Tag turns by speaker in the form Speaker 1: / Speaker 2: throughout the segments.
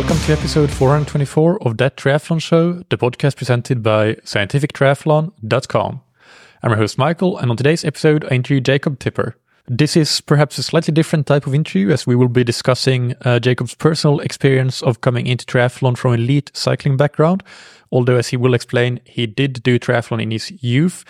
Speaker 1: Welcome to episode 424 of That Triathlon Show, the podcast presented by scientifictriathlon.com. I'm your host Michael, and on today's episode, I interview Jacob Tipper. This is perhaps a slightly different type of interview as we will be discussing uh, Jacob's personal experience of coming into triathlon from an elite cycling background although as he will explain, he did do triathlon in his youth.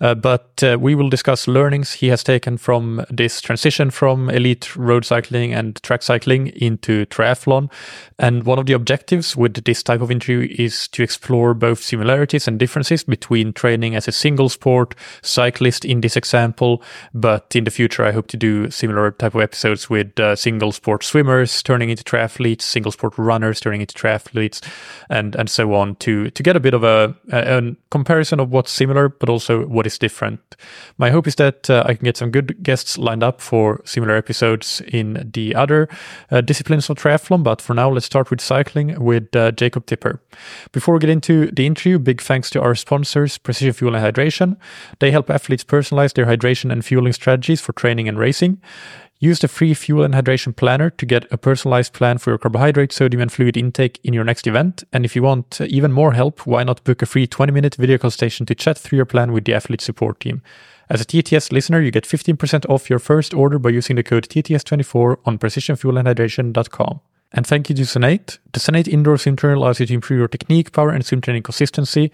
Speaker 1: Uh, but uh, we will discuss learnings he has taken from this transition from elite road cycling and track cycling into triathlon. And one of the objectives with this type of interview is to explore both similarities and differences between training as a single sport cyclist in this example. But in the future, I hope to do similar type of episodes with uh, single sport swimmers turning into triathletes, single sport runners turning into triathletes, and, and so on to to get a bit of a, a, a, comparison of what's similar, but also what is different. My hope is that uh, I can get some good guests lined up for similar episodes in the other uh, disciplines of triathlon. But for now, let's start with cycling with uh, Jacob Tipper. Before we get into the interview, big thanks to our sponsors, Precision Fuel and Hydration. They help athletes personalize their hydration and fueling strategies for training and racing. Use the free fuel and hydration planner to get a personalized plan for your carbohydrate, sodium, and fluid intake in your next event. And if you want uh, even more help, why not book a free 20 minute video consultation to chat through your plan with the athlete support team? As a TTS listener, you get 15% off your first order by using the code TTS24 on precisionfuelandhydration.com. And thank you to ZEN8. The ZEN8 indoor swim trainer allows you to improve your technique, power, and swim training consistency.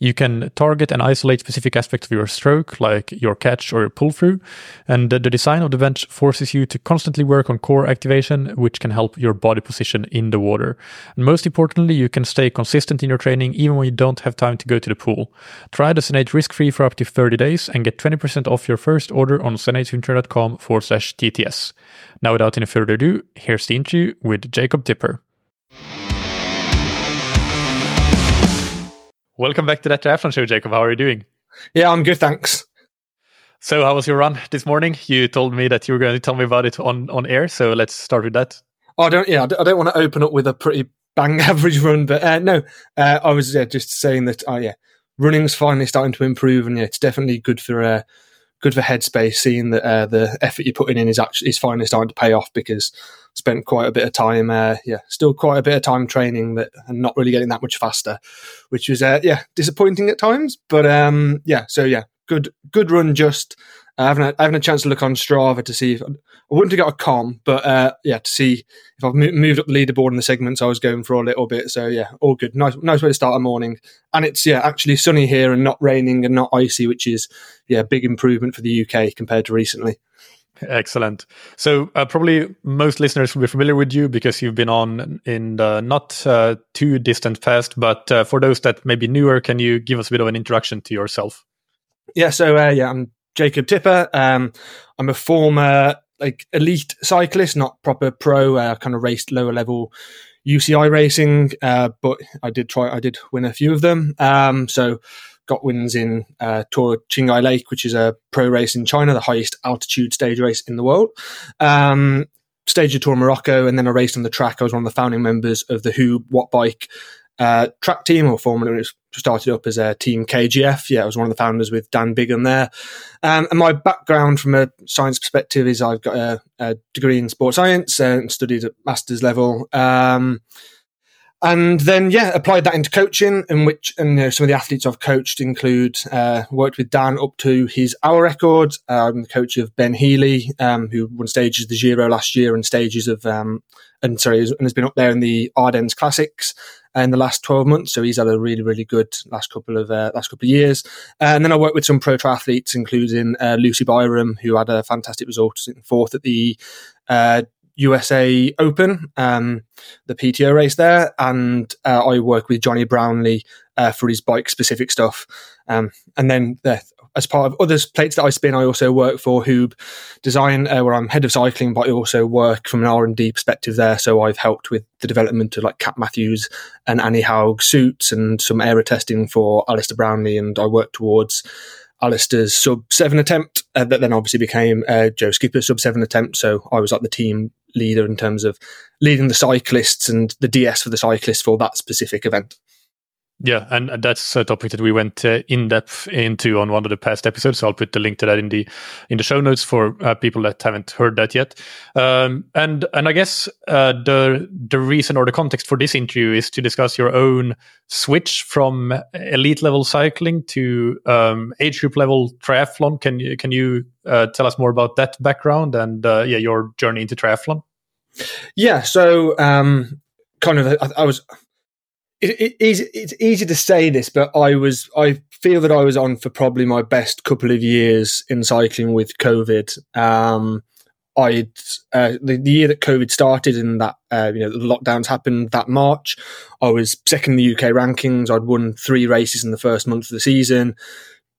Speaker 1: You can target and isolate specific aspects of your stroke, like your catch or your pull through. And the design of the bench forces you to constantly work on core activation, which can help your body position in the water. And most importantly, you can stay consistent in your training even when you don't have time to go to the pool. Try the ZEN8 risk free for up to 30 days and get 20% off your first order on zen8swimtrainer.com forward slash TTS. Now, without any further ado, here's the interview with Jacob Tipper. Welcome back to that triathlon show, Jacob. How are you doing?
Speaker 2: Yeah, I'm good, thanks.
Speaker 1: So, how was your run this morning? You told me that you were going to tell me about it on, on air, so let's start with that.
Speaker 2: Oh, I don't. Yeah, I don't want to open up with a pretty bang average run, but uh, no, uh, I was yeah, just saying that. Oh, yeah, running's finally starting to improve, and yeah, it's definitely good for uh, good for headspace. Seeing that uh, the effort you're putting in is actually is finally starting to pay off because spent quite a bit of time, uh, yeah, still quite a bit of time training that and not really getting that much faster, which was uh, yeah disappointing at times. But um, yeah, so yeah, good good run. Just I haven't had, I haven't had a chance to look on Strava to see if I wouldn't have got a KOM, but uh, yeah, to see if I've moved up the leaderboard in the segments I was going for a little bit. So yeah, all good. Nice nice way to start a morning, and it's yeah actually sunny here and not raining and not icy, which is yeah big improvement for the UK compared to recently.
Speaker 1: Excellent. So uh, probably most listeners will be familiar with you because you've been on in the not uh, too distant past. But uh, for those that may be newer, can you give us a bit of an introduction to yourself?
Speaker 2: Yeah. So uh, yeah, I'm Jacob Tipper. Um, I'm a former like elite cyclist, not proper pro. Uh, kind of raced lower level UCI racing, uh, but I did try. I did win a few of them. Um, so got wins in uh, Tour Qinghai Lake, which is a pro race in China, the highest altitude stage race in the world. Um, stage of Tour Morocco, and then I raced on the track. I was one of the founding members of the Huub Wattbike uh, track team, or formerly it started up as a team KGF. Yeah, I was one of the founders with Dan Bigham there. Um, and my background from a science perspective is I've got a, a degree in sports science and studied at master's level. Um, and then yeah, applied that into coaching, in which and you know, some of the athletes I've coached include uh, worked with Dan up to his hour record. Uh, I'm the coach of Ben Healy, um, who won stages of the Giro last year and stages of um, and sorry, and has been up there in the Ardennes Classics in the last 12 months. So he's had a really, really good last couple of uh, last couple of years. Uh, and then I worked with some pro triathletes, including uh, Lucy Byram, who had a fantastic result, fourth at the uh, USA Open, um, the PTO race there, and uh, I work with Johnny Brownlee uh, for his bike specific stuff. Um, and then the, as part of other plates that I spin, I also work for Huub Design, uh, where I'm head of cycling, but I also work from an R and D perspective there. So I've helped with the development of like Kat Matthews and Annie Haug suits and some aero testing for Alistair Brownlee, and I work towards Alistair's sub seven attempt uh, that then obviously became uh, Joe Skipper's sub seven attempt. So I was like the team leader in terms of leading the cyclists and the DS for the cyclists for that specific event.
Speaker 1: Yeah, and that's a topic that we went uh, in depth into on one of the past episodes. So I'll put the link to that in the in the show notes for uh, people that haven't heard that yet. Um, and and I guess uh, the the reason or the context for this interview is to discuss your own switch from elite level cycling to um, age group level triathlon. Can you can you uh, tell us more about that background and uh, yeah your journey into triathlon?
Speaker 2: Yeah, so um, kind of I, I was it, it, it's easy to say this, but I was I feel that I was on for probably my best couple of years in cycling with COVID. Um, I uh, the, the, year that COVID started and that uh, you know the lockdowns happened that March, I was second in the UK rankings. I'd won three races in the first month of the season.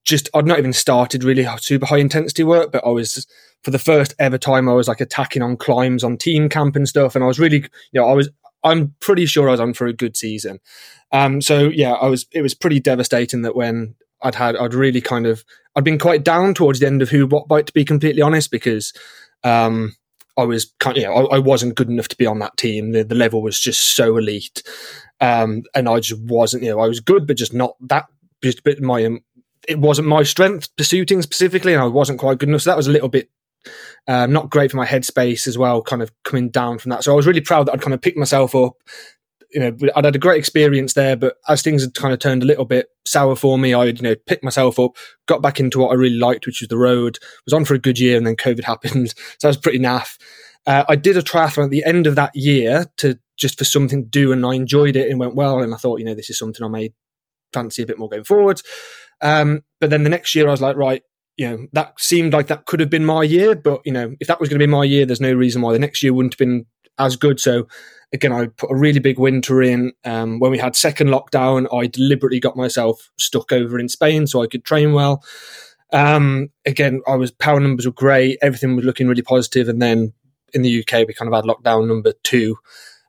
Speaker 2: Just I'd not even started really super high intensity work, but I was for the first ever time I was like attacking on climbs on team camp and stuff, and I was really you know I was I'm pretty sure I was on for a good season. Um, so yeah, I was. It was pretty devastating that when I'd had, I'd really kind of, I'd been quite down towards the end of Huub Wattbike to be completely honest, because um, I was kind of, you know, I, I, wasn't good enough to be on that team. The, the level was just so elite, um, and I just wasn't. You know, I was good, but just not that. Just a bit my, it wasn't my strength pursuing specifically, and I wasn't quite good enough. So that was a little bit um, not great for my headspace as well, kind of coming down from that. So I was really proud that I'd kind of picked myself up. You know, I'd had a great experience there, but as things had kind of turned a little bit sour for me, I'd, you know, picked myself up, got back into what I really liked, which was the road, was on for a good year, and then COVID happened. So I was pretty naff. Uh, I did a triathlon at the end of that year to just for something to do, and I enjoyed it and went well. And I thought, you know, this is something I may fancy a bit more going forward. Um, but then the next year, I was like, right, you know, that seemed like that could have been my year. But, you know, if that was going to be my year, there's no reason why the next year wouldn't have been as good. So, again, I put a really big winter in. Um, when we had second lockdown, I deliberately got myself stuck over in Spain so I could train well. Um, again, I was power numbers were great. Everything was looking really. And then in the UK, we kind of had lockdown number two.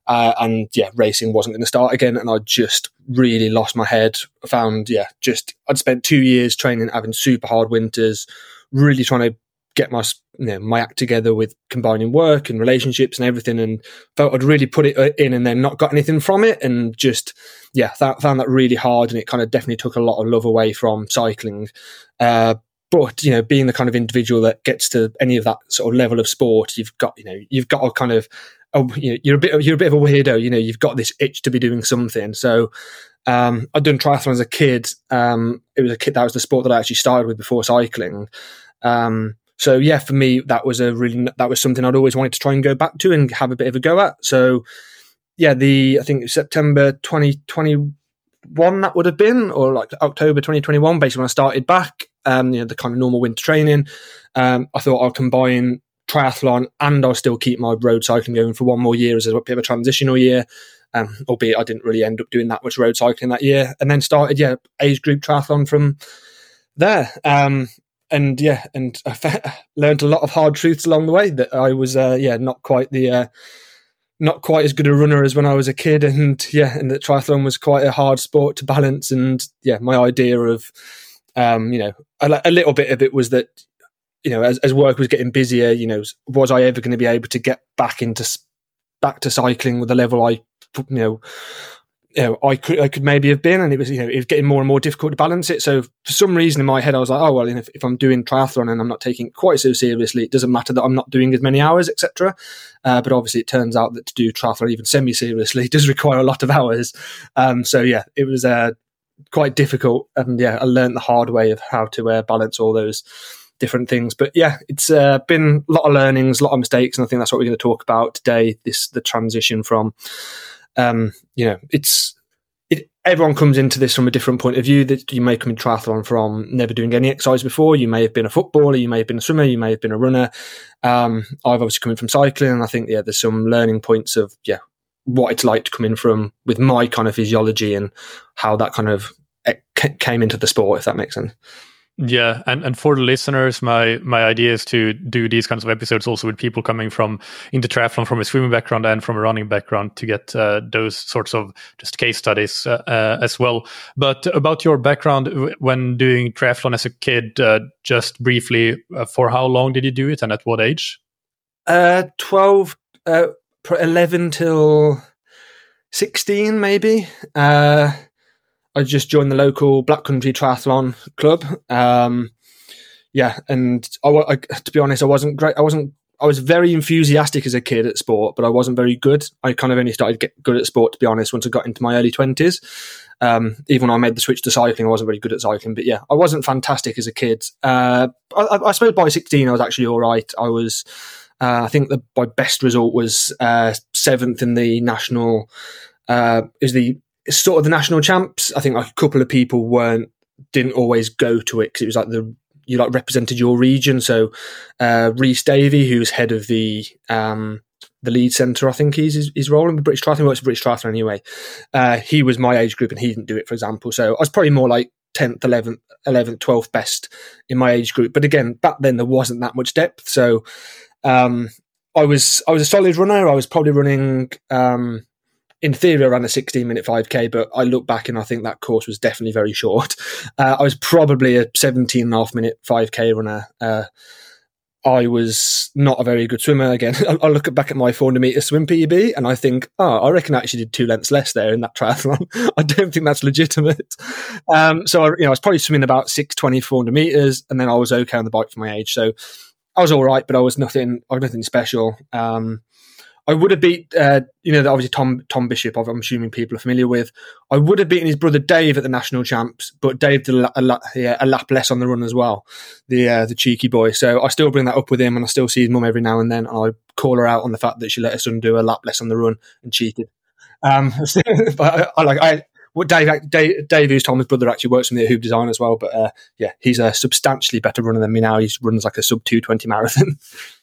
Speaker 2: Uh, and yeah, racing wasn't going to start again. And I just really lost my head. I found, yeah, just I'd spent two years training, having super hard winters, really trying to get my you know, my act together with combining work and relationships and everything, and felt I'd really put it uh, in and then not got anything from it, and just yeah, found that really hard, and it kind of definitely took a lot of love away from cycling. Uh, but you know, being the kind of individual that gets to any of that sort of level of sport, you've got you know, you've got to kind of oh, you are a bit you're a bit of a weirdo. You know, you've got this itch to be doing something. So um, I'd done triathlon as a kid. Um, it was a kid that was the sport that I actually started with before cycling. Um, so yeah, for me, that was a really that was something I'd always wanted to try and go back to and have a bit of a go at. So yeah, the I think September 2021 that would have been, or like October 2021, basically when I started back. Um, you know, the kind of normal winter training. Um, I thought I'll combine triathlon and I'll still keep my road cycling going for one more year as a bit of a transitional year. Um, albeit I didn't really end up doing that much road cycling that year, and then started yeah age group triathlon from there. Um, and yeah, and I learned a lot of hard truths along the way that I was uh, yeah not quite the uh, not quite as good a runner as when I was a kid, and yeah, and that triathlon was quite a hard sport to balance. And yeah, my idea of um, you know a, a little bit of it was that you know, as, as work was getting busier, you know, was I ever going to be able to get back into back to cycling with the level I, you know, you know, I could I could maybe have been, and it was you know it was getting more and more difficult to balance it. So for some reason in my head, I was like, oh well, if, if I'm doing triathlon and I'm not taking it quite so seriously, it doesn't matter that I'm not doing as many hours, etc. Uh, but obviously, it turns out that to do triathlon even semi seriously does require a lot of hours. Um, so yeah, it was uh, quite difficult, and yeah, I learned the hard way of how to uh, balance all those different things. But yeah, it's uh, been a lot of learnings, a lot of mistakes, and I think that's what we're going to talk about today. This the transition from, um, you know, it's it, everyone comes into this from a different point of view. That you may come in triathlon from never doing any exercise before. You may have been a footballer, you may have been a swimmer, you may have been a runner. Um, I've obviously come in from cycling, and I think yeah, there's some learning points of yeah what it's like to come in from with my kind of physiology and how that kind of eh, came into the sport, if that makes sense.
Speaker 1: Yeah, and, and for the listeners, my my idea is to do these kinds of episodes also with people coming from into triathlon from a swimming background and from a running background to get uh, those sorts of just case studies uh, uh, as well. But about your background when doing triathlon as a kid, uh, just briefly, uh, for how long did you do it and at what age?
Speaker 2: Uh, 12, 11 till 16 maybe. I just joined the local Black Country Triathlon Club. Um, yeah, and I, I, to be honest, I wasn't great. I wasn't. I was very enthusiastic as a kid at sport, but I wasn't very good. I kind of only started get good at sport, to be honest, once I got into my early twenties. Um, even when I made the switch to cycling, I wasn't very good at cycling. But yeah, I wasn't fantastic as a kid. Uh, I, I, suppose by sixteen, I was actually all right. I was. Uh, I think the, my best result was uh, seventh in the national. Uh, is the sort of the national champs. I think like a couple of people weren't didn't always go to it because it was like the you like represented your region. So uh, Rhys Davey, who's head of the um, the lead centre, I think he's he's in the British Triathlon. Works for British Triathlon anyway. Uh, he was my age group and he didn't do it, for example. So I was probably more like tenth, eleventh, eleventh, twelfth best in my age group. But again, back then there wasn't that much depth. So um, I was I was a solid runner. I was probably running. Um, in theory, I ran a 16 minute 5K, but I look back and I think that course was definitely very short. Uh, I was probably a 17 and a half minute 5K runner. Uh, I was not a very good swimmer. Again, I look back at my 400 meter swim PB and I think, oh, I reckon I actually did two lengths less there in that triathlon. I don't think that's legitimate. Um, so, I, you know, I was probably swimming about 620, 400 meters, and then I was okay on the bike for my age. So I was all right, but I was nothing, I was nothing special. Um, I would have beat, uh, you know, obviously Tom Tom Bishop. I'm assuming people are familiar with. I would have beaten his brother Dave at the national champs, but Dave did a, yeah, a lap less on the run as well. The uh, the cheeky boy. So I still bring that up with him, and I still see his mum every now and then. And I call her out on the fact that she let her son do a lap less on the run and cheated. Um, but I, I, like I. What Dave, Dave, Dave, who's Tom's brother, actually works for me at Huub Design as well. But uh, yeah, he's a substantially better runner than me now. He runs like a sub two twenty marathon.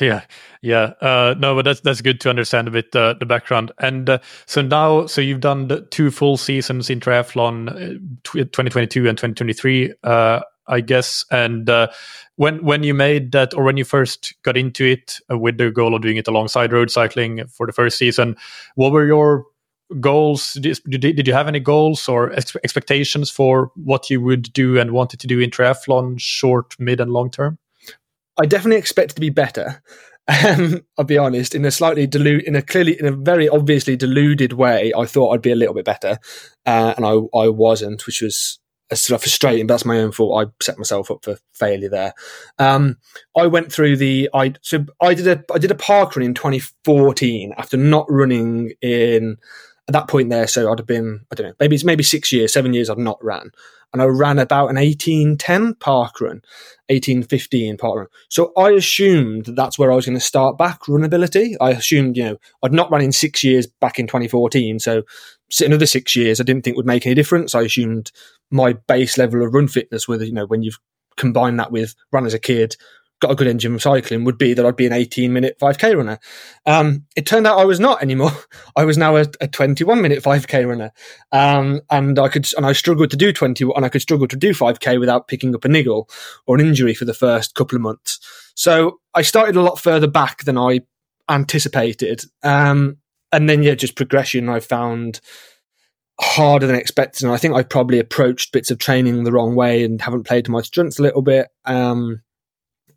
Speaker 1: Yeah, yeah. Uh, no, but that's that's good to understand a bit uh, the background. And uh, so now, so you've done two full seasons in triathlon, uh, 2022 and 2023, uh, I guess. And uh, when when you made that, or when you first got into it with the goal of doing it alongside road cycling for the first season, what were your goals? Did, did you have any goals or ex- expectations for what you would do and wanted to do in triathlon, short, mid, and long term?
Speaker 2: I definitely expect to be better. Um, I'll be honest, in a slightly deluded, in a clearly, in a very obviously deluded way, I thought I'd be a little bit better, uh, and I, I wasn't, which was sort of frustrating. That's my own fault. I set myself up for failure there. Um, I went through the, I so I did a, I did a park run in 2014 after not running in at that point there. So I'd have been, I don't know, maybe it's maybe six years, seven years I've not ran, and I ran about an 1810 park run, 1815 park run. So I assumed that that's where I was going to start back runability. I assumed, you know, I'd not run in six years back in 2014. So another six years I didn't think would make any difference. I assumed my base level of run fitness with, you know, when you've combined that with run as a kid, got a good engine for cycling would be that I'd be an 18 minute 5k runner. Um, it turned out I was not anymore. I was now a, a 21 minute 5k runner. Um, and I could, and I struggled to do 20 and I could struggle to do 5k without picking up a niggle or an injury for the first couple of months. So I started a lot further back than I anticipated. Um, and then yeah, just progression I found harder than expected. And I think I probably approached bits of training the wrong way and haven't played to my strengths a little bit. Um,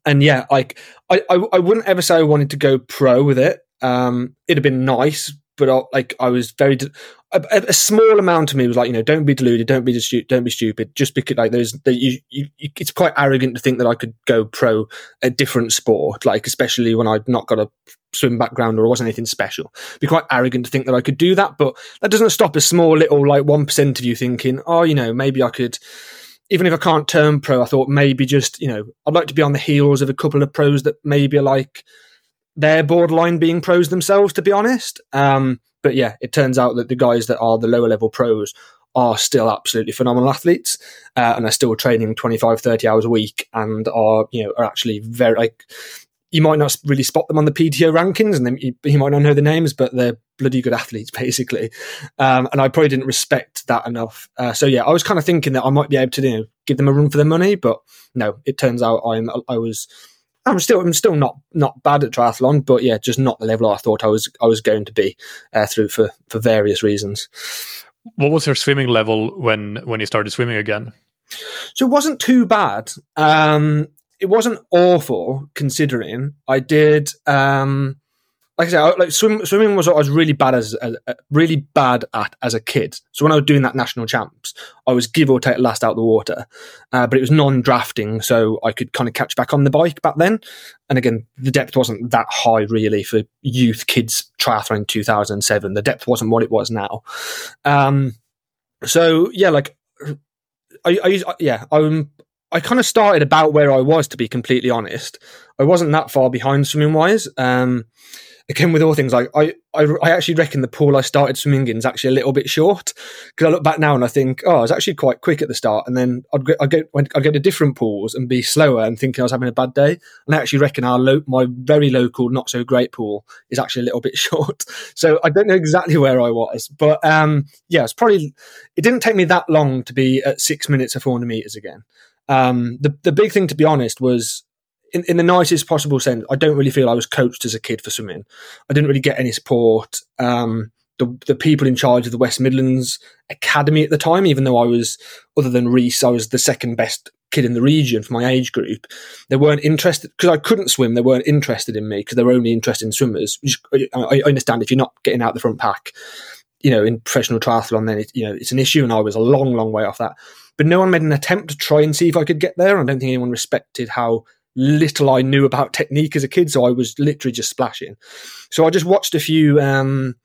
Speaker 2: and yeah, like I, I, I wouldn't ever say I wanted to go pro with it. Um, it'd have been nice, but I, like I was very de- a, a, small amount of me was like, you know, don't be deluded, don't be stu- don't be stupid. Just because like there's that you, you, it's quite arrogant to think that I could go pro a different sport, like especially when I'd not got a swim background or wasn't anything special. It'd be quite arrogant to think that I could do that, but that doesn't stop a small little like one percent of you thinking, oh, you know, maybe I could even if I can't turn pro, I thought maybe just, you know, I'd like to be on the heels of a couple of pros that maybe are like they're borderline being pros themselves, to be honest. Um, but yeah, it turns out that the guys that are the lower level pros are still absolutely phenomenal athletes uh, and are still training 25, 30 hours a week and are, you know, are actually very like you might not really spot them on the PTO rankings, and then you, you might not know the names, but they're bloody good athletes, basically. Um, and I probably didn't respect that enough. Uh, so yeah, I was kind of thinking that I might be able to you know, give them a run for their money, but no, it turns out I'm I was I'm still I'm still not not bad at triathlon, but yeah, just not the level I thought I was I was going to be uh, through for for various reasons.
Speaker 1: What was your swimming level when when you started swimming again?
Speaker 2: So it wasn't too bad. Um, it wasn't awful considering I did. Um, like I said, like swim, swimming was what I was really bad as, as really bad at as a kid. So when I was doing that national champs, I was give or take last out the water, uh, but it was non-drafting, so I could kind of catch back on the bike back then. And again, the depth wasn't that high really for youth kids triathlon 2007. The depth wasn't what it was now. Um, so yeah, like I, I yeah, I'm I kind of started about where I was, to be completely honest. I wasn't that far behind swimming wise. Um, again, with all things like I, I, I, actually reckon the pool I started swimming in is actually a little bit short because I look back now and I think, oh, I was actually quite quick at the start, and then I'd get, I'd get, I'd to different pools and be slower and thinking I was having a bad day. And I actually reckon our lo- my very local, not so great pool is actually a little bit short. So I don't know exactly where I was, but um, yeah, it's probably it didn't take me that long to be at six minutes of 400 meters again. Um, the the big thing, to be honest, was in, in the nicest possible sense. I don't really feel I was coached as a kid for swimming. I didn't really get any support. Um, the, the people in charge of the West Midlands Academy at the time, even though I was, other than Rhys, I was the second best kid in the region for my age group. They weren't interested because I couldn't swim. They weren't interested in me because they were only interested in swimmers. I, I, understand if you're not getting out the front pack, you know, in professional triathlon, then it, you know it's an issue. And I was a long, long way off that but no one made an attempt to try and see if I could get there. I don't think anyone respected how little I knew about technique as a kid, so I was literally just splashing. So I just watched a few um,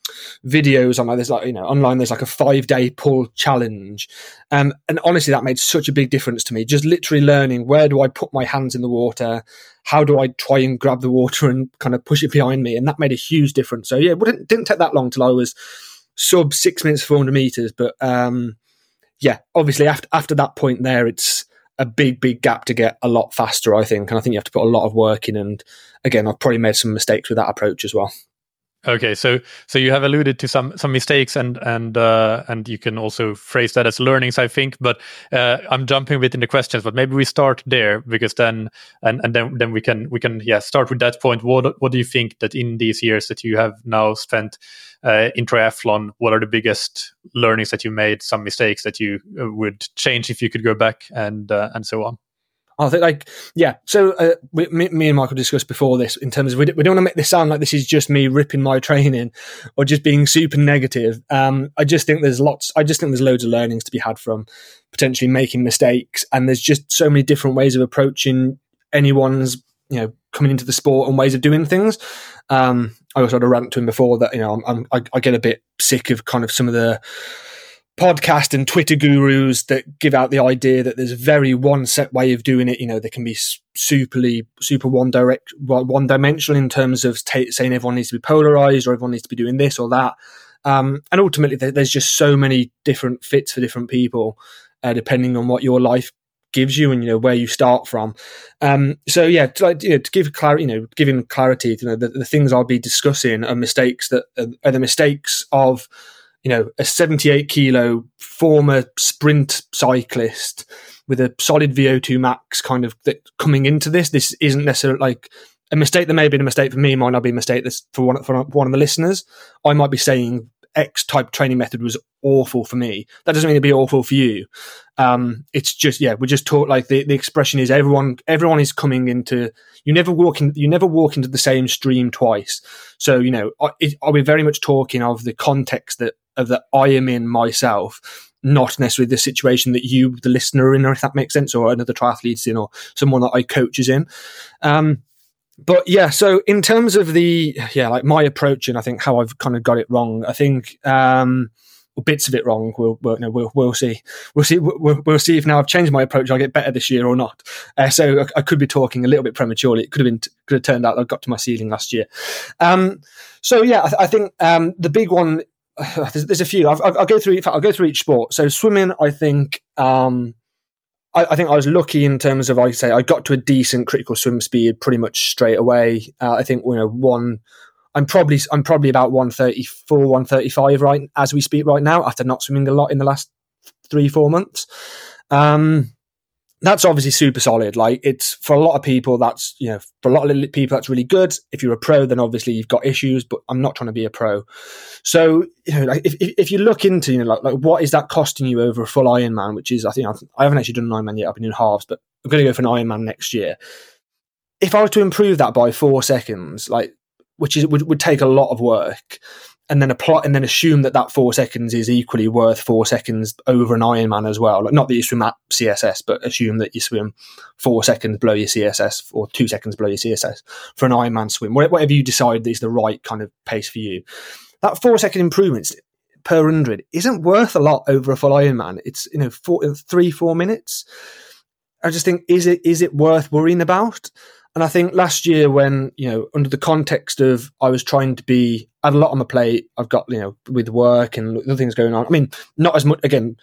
Speaker 2: videos on like there's like you know online. There's like a five day pull challenge, um, and honestly, that made such a big difference to me. Just literally learning where do I put my hands in the water, how do I try and grab the water and kind of push it behind me, and that made a huge difference. So yeah, it didn't, didn't take that long till I was sub six minutes four hundred meters, but um, yeah, obviously after after that point there, it's a big big gap to get a lot faster. I think, and I think you have to put a lot of work in. And again, I've probably made some mistakes with that approach as well.
Speaker 1: Okay, so so you have alluded to some some mistakes and and uh, and you can also phrase that as learnings, I think. But uh, I'm jumping a bit in the questions, but maybe we start there because then and and then then we can we can yeah start with that point. What what do you think that in these years that you have now spent uh, in triathlon, what are the biggest learnings that you made? Some mistakes that you uh, would change if you could go back and uh, and so on.
Speaker 2: I think, like, yeah. So, uh, we, me, me, and Michael discussed before this in terms of we, we don't want to make this sound like this is just me ripping my training or just being super negative. Um, I just think there's lots. I just think there's loads of learnings to be had from potentially making mistakes, and there's just so many different ways of approaching anyone's, you know, coming into the sport and ways of doing things. Um, I also had a rant to him before that you know I'm, I'm, I, I get a bit sick of kind of some of the podcast and Twitter gurus that give out the idea that there's a very one set way of doing it. You know, they can be superly, super one direct, one dimensional in terms of t- saying everyone needs to be polarized or everyone needs to be doing this or that. Um, and ultimately, there's just so many different fits for different people, uh, depending on what your life gives you and you know where you start from. Um, so yeah, to, like, you know, to give clarity, you know, giving clarity, you know, the, the, things I'll be discussing are mistakes that are, are the mistakes of you know, a 78 kilo former sprint cyclist with a solid VO2 max kind of that coming into this. This isn't necessarily like a mistake that may have been a mistake for me might not be a mistake for one, for one of the listeners. I might be saying X type training method was awful for me. That doesn't mean it'd be awful for you. Um, it's just yeah, we're just taught like the, the expression is everyone everyone is coming into you never walk in you never walk into the same stream twice. So you know, I, it, are we very much talking of the context that that I am in myself, not necessarily the situation that you, the listener, in, or if that makes sense, or another triathlete's in, or someone that I coach is in. Um, but yeah, so in terms of the yeah, like my approach and I think how I've kind of got it wrong, I think um, bits of it wrong. We'll we'll, no, we'll, we'll see. We'll see. We'll, we'll, see if now I've changed my approach. I'll get better this year or not. Uh, so I, I, could be talking a little bit prematurely. It could have been could have turned out I got to my ceiling last year. Um, so yeah, I, I think um, the big one. there's, there's, a few. I'll, I'll, go through. I'll go through each sport. So swimming, I think. Um, I, I, think I was lucky in terms of I say I got to a decent critical swim speed pretty much straight away. Uh, I think you know one. I'm probably I'm probably about 134, 135 right as we speak right now after not swimming a lot in the last three four months. Um, that's obviously super solid. Like it's for a lot of people, that's you know for a lot of people that's really good. If you're a pro, then obviously you've got issues. But I'm not trying to be a pro, so you know like if if you look into you know like, like what is that costing you over a full Ironman, which is I think I've, I haven't actually done an Ironman yet. I've been in halves, but I'm going to go for an Ironman next year. If I was to improve that by four seconds, like which is would, would take a lot of work and then apply and then assume that that four seconds is equally worth four seconds over an Ironman as well. Like not that you swim at CSS, but assume that you swim four seconds below your CSS or two seconds below your CSS for an Ironman swim. Whatever you decide is the right kind of pace for you. That four second improvements per hundred isn't worth a lot over a full Ironman. It's you know four, three four minutes. I just think is it is it worth worrying about? And I think last year, when you know, under the context of I was trying to be, I had a lot on my plate. I've got you know, with work and other things going on. I mean, not as much. Again,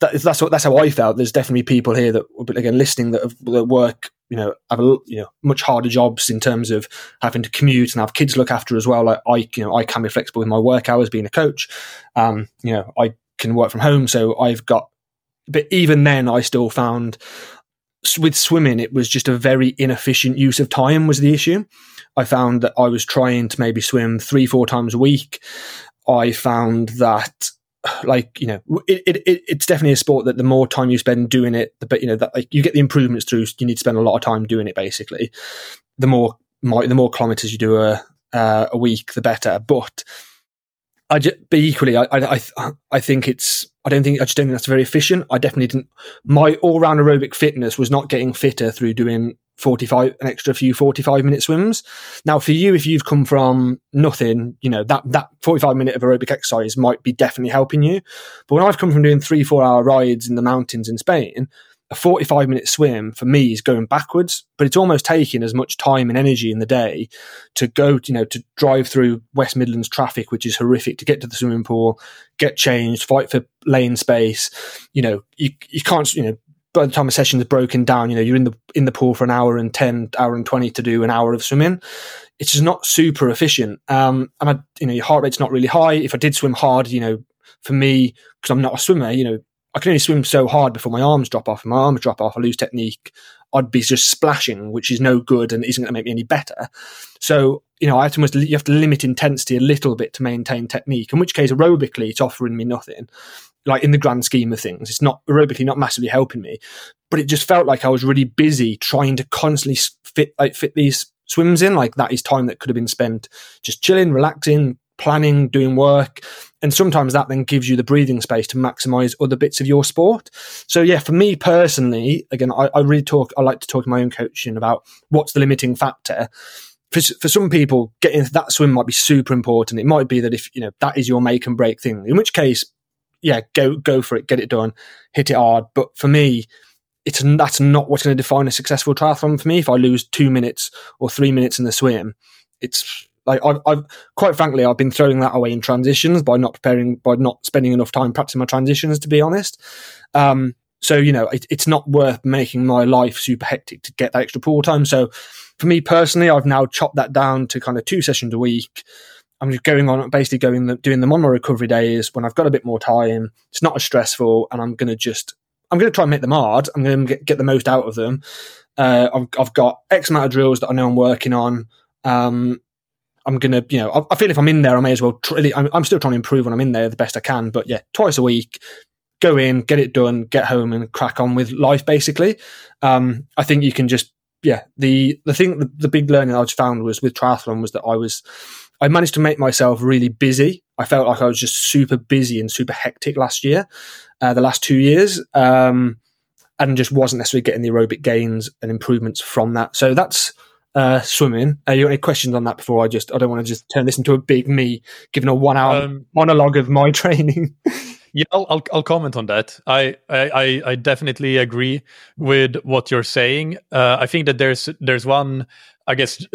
Speaker 2: that, that's what that's how I felt. There's definitely people here that, again, listening that, have, that work, you know, have a, you know much harder jobs in terms of having to commute and have kids look after as well. Like I, you know, I can be flexible with my work hours being a coach. Um, you know, I can work from home, so I've got. But even then, I still found with swimming, it was just a very inefficient use of time was the issue. I found that I was trying to maybe swim three, four times a week. I found that like you know it, it, it's definitely a sport that the more time you spend doing it the you know that like you get the improvements through you need to spend a lot of time doing it basically the more the more kilometers you do a uh, a week the better but I just, but equally, I, I, I think it's, I don't think, I just don't think that's very efficient. I definitely didn't, my all round aerobic fitness was not getting fitter through doing 45, an extra few 45 minute swims. Now, for you, if you've come from nothing, you know, that, that 45 minute of aerobic exercise might be definitely helping you. But when I've come from doing three, four hour rides in the mountains in Spain, a 45 minute swim for me is going backwards, but it's almost taking as much time and energy in the day to go, you know, to drive through West Midlands traffic, which is horrific, to get to the swimming pool, get changed, fight for lane space. You know, you, you can't, you know, by the time a session is broken down, you know, you're in the in the pool for an hour and 10, hour and 20 to do an hour of swimming. It's just not super efficient. Um, and I, you know, your heart rate's not really high. If I did swim hard, you know, for me, because I'm not a swimmer, you know, I can only swim so hard before my arms drop off. my arms drop off, I lose technique. I'd be just splashing, which is no good and isn't going to make me any better. So, you know, I have to almost, you have to limit intensity a little bit to maintain technique, in which case aerobically it's offering me nothing. Like in the grand scheme of things, it's not aerobically not massively helping me, but it just felt like I was really busy trying to constantly fit, like fit these swims in. Like that is time that could have been spent just chilling, relaxing, planning, doing work. And sometimes that then gives you the breathing space to maximize other bits of your sport. So yeah, for me personally, again, I, I really talk, I like to talk to my own coaching about what's the limiting factor. For, for some people, getting that swim might be super important. It might be that if, you know, that is your make and break thing, in which case, yeah, go, go for it, get it done, hit it hard. But for me, it's that's not what's going to define a successful triathlon for me. If I lose two minutes or three minutes in the swim, it's like I've, I've, quite frankly, I've been throwing that away in transitions by not preparing, by not spending enough time practicing my transitions. To be honest, um, so you know, it, it's not worth making my life super hectic to get that extra pool time. So, for me personally, I've now chopped that down to kind of two sessions a week. I'm just going on, basically going the, doing them on my recovery days when I've got a bit more time. It's not as stressful, and I'm going to just, I'm going to try and make them hard. I'm going to get, get the most out of them. Uh, I've, I've got X amount of drills that I know I'm working on. Um, I'm gonna, you know, I, I, feel if I'm in there, I may as well. Try, I'm, I'm still trying to improve when I'm in there the best I can. But yeah, twice a week, go in, get it done, get home, and crack on with life. Basically, um, I think you can just, yeah. The the thing, the, the big learning I just found was with triathlon was that I was, I managed to make myself really busy. I felt like I was just super busy and super hectic last year, uh, the last two years. Um, and just wasn't necessarily getting the aerobic gains and improvements from that. So that's uh, swimming. Are you any questions on that before I just, I don't want to just turn this into a big me giving a one hour um, monologue of my training.
Speaker 1: yeah, I'll, I'll, I'll, comment on that. I, I, I definitely agree with what you're saying. Uh, I think that there's, there's one I guess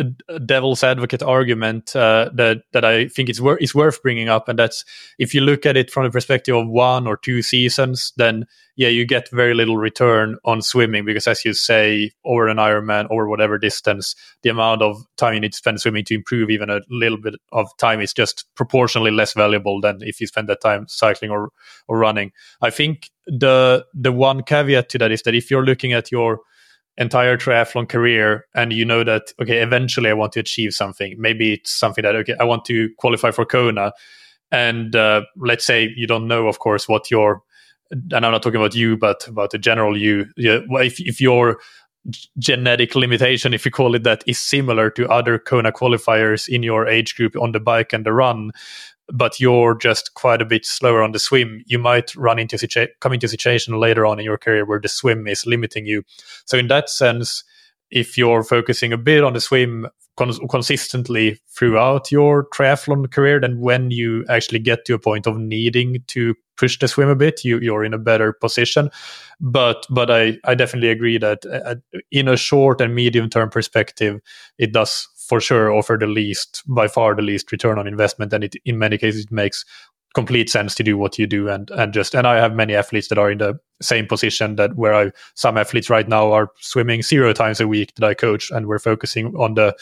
Speaker 1: devil's advocate argument uh, that that I think is, wor- is worth bringing up, and that's if you look at it from the perspective of one or two seasons, then yeah, you get very little return on swimming because, as you say, over an Ironman or whatever distance, the amount of time you need to spend swimming to improve even a little bit of time is just proportionally less valuable than if you spend that time cycling or or running. I think the the one caveat to that is that if you're looking at your entire triathlon career and you know that okay eventually i want to achieve something. Maybe it's something that okay i want to qualify for kona. And uh, let's say you don't know of course what your and i'm not talking about you but about the general you yeah, if, if your genetic limitation, if you call it that, is similar to other Kona qualifiers in your age group on the bike and the run, but you're just quite a bit slower on the swim, you might run into situa- come into a situation later on in your career where the swim is limiting you. So in that sense, if you're focusing a bit on the swim cons- consistently throughout your triathlon career, then when you actually get to a point of needing to push the swim a bit, you, you're in a better position. But but I, I definitely agree that uh, in a short and medium term perspective, it does for sure offer the least, by far the least return on investment, and it in many cases it makes complete sense to do what you do and and just and I have many athletes that are in the same position that where I some athletes right now are swimming zero times a week that I coach and we're focusing on the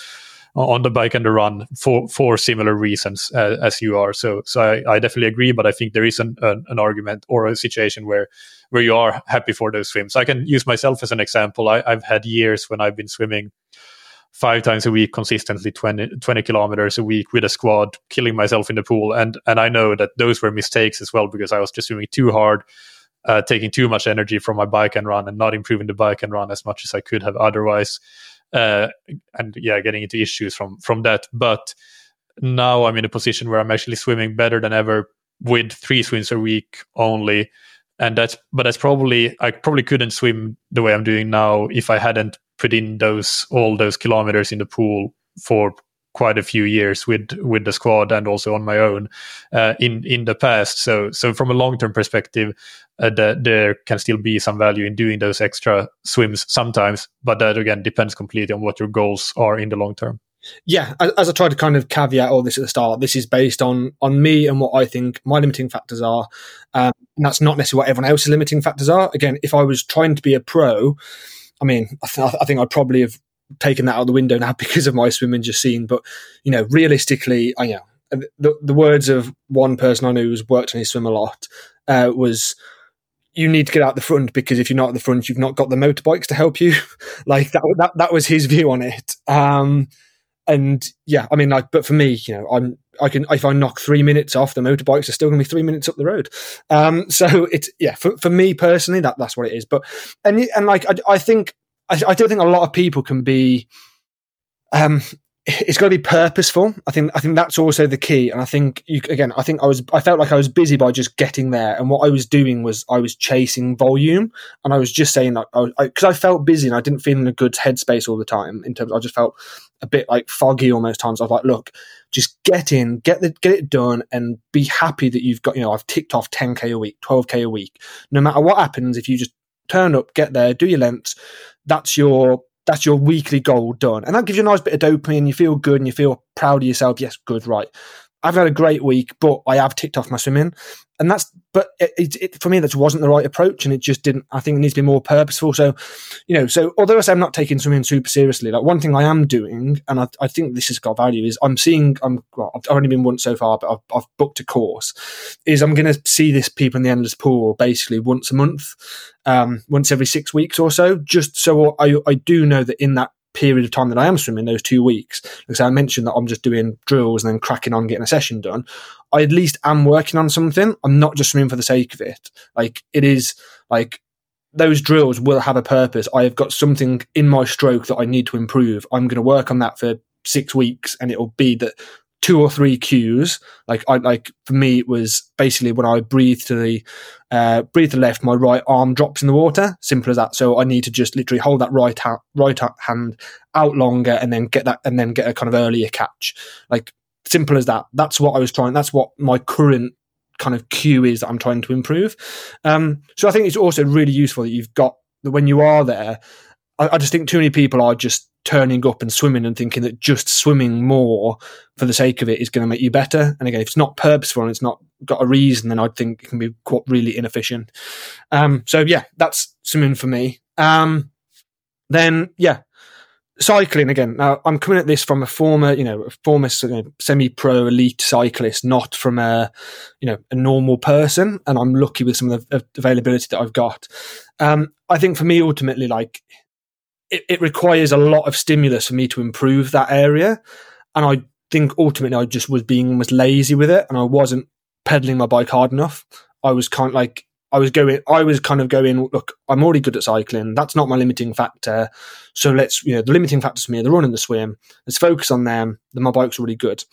Speaker 1: on the bike and the run for for similar reasons uh, as you are. So so I, I, definitely agree, but I think there is an, an, an argument or a situation where where you are happy for those swims. I can use myself as an example. I, I've had years when I've been swimming five times a week consistently 20, 20, kilometers a week with a squad killing myself in the pool and and i know that those were mistakes as well because i was just swimming too hard uh, taking too much energy from my bike and run and not improving the bike and run as much as i could have otherwise uh, and yeah, getting into issues from from that. But now I'm in a position where I'm actually swimming better than ever with three swims a week only. And that's but that's probably I probably couldn't swim the way I'm doing now if I hadn't put in those all those kilometers in the pool for quite a few years with with the squad and also on my own uh, in in the past. So so from a long term perspective, uh, the, there can still be some value in doing those extra swims sometimes, but that again depends completely on what your goals are in the long term.
Speaker 2: Yeah, as I tried to kind of caveat all this at the start, this is based on on me and what I think my limiting factors are. Um, and that's not necessarily what everyone else's limiting factors are. Again, if I was trying to be a pro, I mean, I, th- I think I'd probably have taken that out of the window now because of my swimming just seen. But you know, realistically, I know the the words of one person I knew who's worked on his swim a lot uh, was. You need to get out the front because if you're not at the front, you've not got the motorbikes to help you. like that, that, that was his view on it. Um, and yeah, I mean, like, but for me, you know, I'm, I can, if I knock three minutes off, the motorbikes are still going to be three minutes up the road. Um, so it's, yeah, for, for me personally, that, that's what it is. But, and, and like, I, I think I, I don't think a lot of people can be. Um, it's got to be purposeful. I think I think that's also the key. And I think you, again, I think I was I felt like I was busy by just getting there, and what I was doing was I was chasing volume, and I was just saying like because I, I, I, felt busy and I didn't feel in a good headspace all the time. In terms, I just felt a bit like foggy almost times. I was like, look, just get in, get the get it done, and be happy that you've got you know I've ticked off 10k a week, 12k a week. No matter what happens, if you just turn up, get there, do your lengths. That's your that's your weekly goal done, and that gives you a nice bit of dopamine. You feel good and you feel proud of yourself. Yes, good, right. I've had a great week, but I have ticked off my swimming, and that's. But it, it, it, for me, that wasn't the right approach, and it just didn't. I think it needs to be more purposeful. So, you know, so although I say I'm not taking swimming super seriously, like one thing I am doing, and I, I think this has got value, is I'm seeing. I'm. Well, I've only been once so far, but I've, I've booked a course. Is I'm going to see this people in the endless pool basically once a month, um, once every six weeks or so, just so I I do know that in that period of time that I am swimming, those two weeks, because I mentioned that I'm just doing drills and then cracking on getting a session done, I at least am working on something. I'm not just swimming for the sake of it. Like it is like those drills will have a purpose. I have got something in my stroke that I need to improve. I'm going to work on that for six weeks and it'll be that two or three cues. Like I like for me, it was basically when I breathe to the uh, breathe to the left, my right arm drops in the water. Simple as that. So I need to just literally hold that right ha- right hand out longer and then get that and then get a kind of earlier catch. Like simple as that. That's what I was trying. That's what my current kind of cue is that I'm trying to improve. Um, so I think it's also really useful that you've got that when you are there. I, I just think too many people are just turning up and swimming and thinking that just swimming more for the sake of it is going to make you better. And again, if it's not purposeful and it's not got a reason, then I think it can be quite really inefficient. Um, so yeah, that's swimming for me. Um, then yeah, cycling again. Now I'm coming at this from a former, you know, former you know, semi-pro elite cyclist, not from a, you know, a normal person. And I'm lucky with some of the availability that I've got. Um, I think for me, ultimately, like it, it requires a lot of stimulus for me to improve that area. And I think ultimately I just was being almost lazy with it and I wasn't pedaling my bike hard enough. I was kind of like, I was going, I was kind of going, look, I'm already good at cycling. That's not my limiting factor. So let's, you know, the limiting factors for me are the run and the swim. Let's focus on them. Then my bike's really good.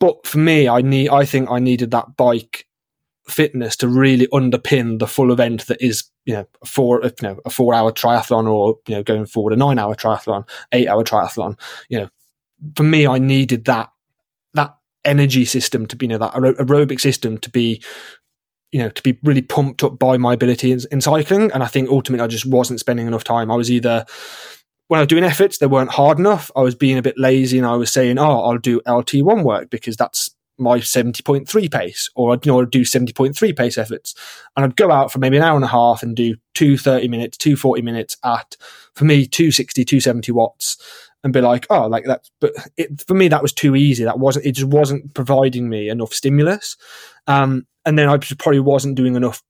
Speaker 2: But for me, I need, I think I needed that bike fitness to really underpin the full event that is, you know, a four, you know, a four hour triathlon or, you know, going forward, a nine hour triathlon, eight hour triathlon. You know, for me, I needed that, that energy system to be, you know, that aerobic system to be you know, to be really pumped up by my ability in, in, cycling. And I think ultimately I just wasn't spending enough time. I was either, when I was doing efforts, they weren't hard enough. I was being a bit lazy and I was saying, oh, I'll do LT1 work because that's my 70.3 pace, or I'd, you know, I'd do 70.3 pace efforts. And I'd go out for maybe an hour and a half and do two 30 minutes, two 40 minutes at, for me, 260, 270 watts and be like, oh, like that. But it, for me, that was too easy. That wasn't, it just wasn't providing me enough stimulus. Um, and then I probably wasn't doing enough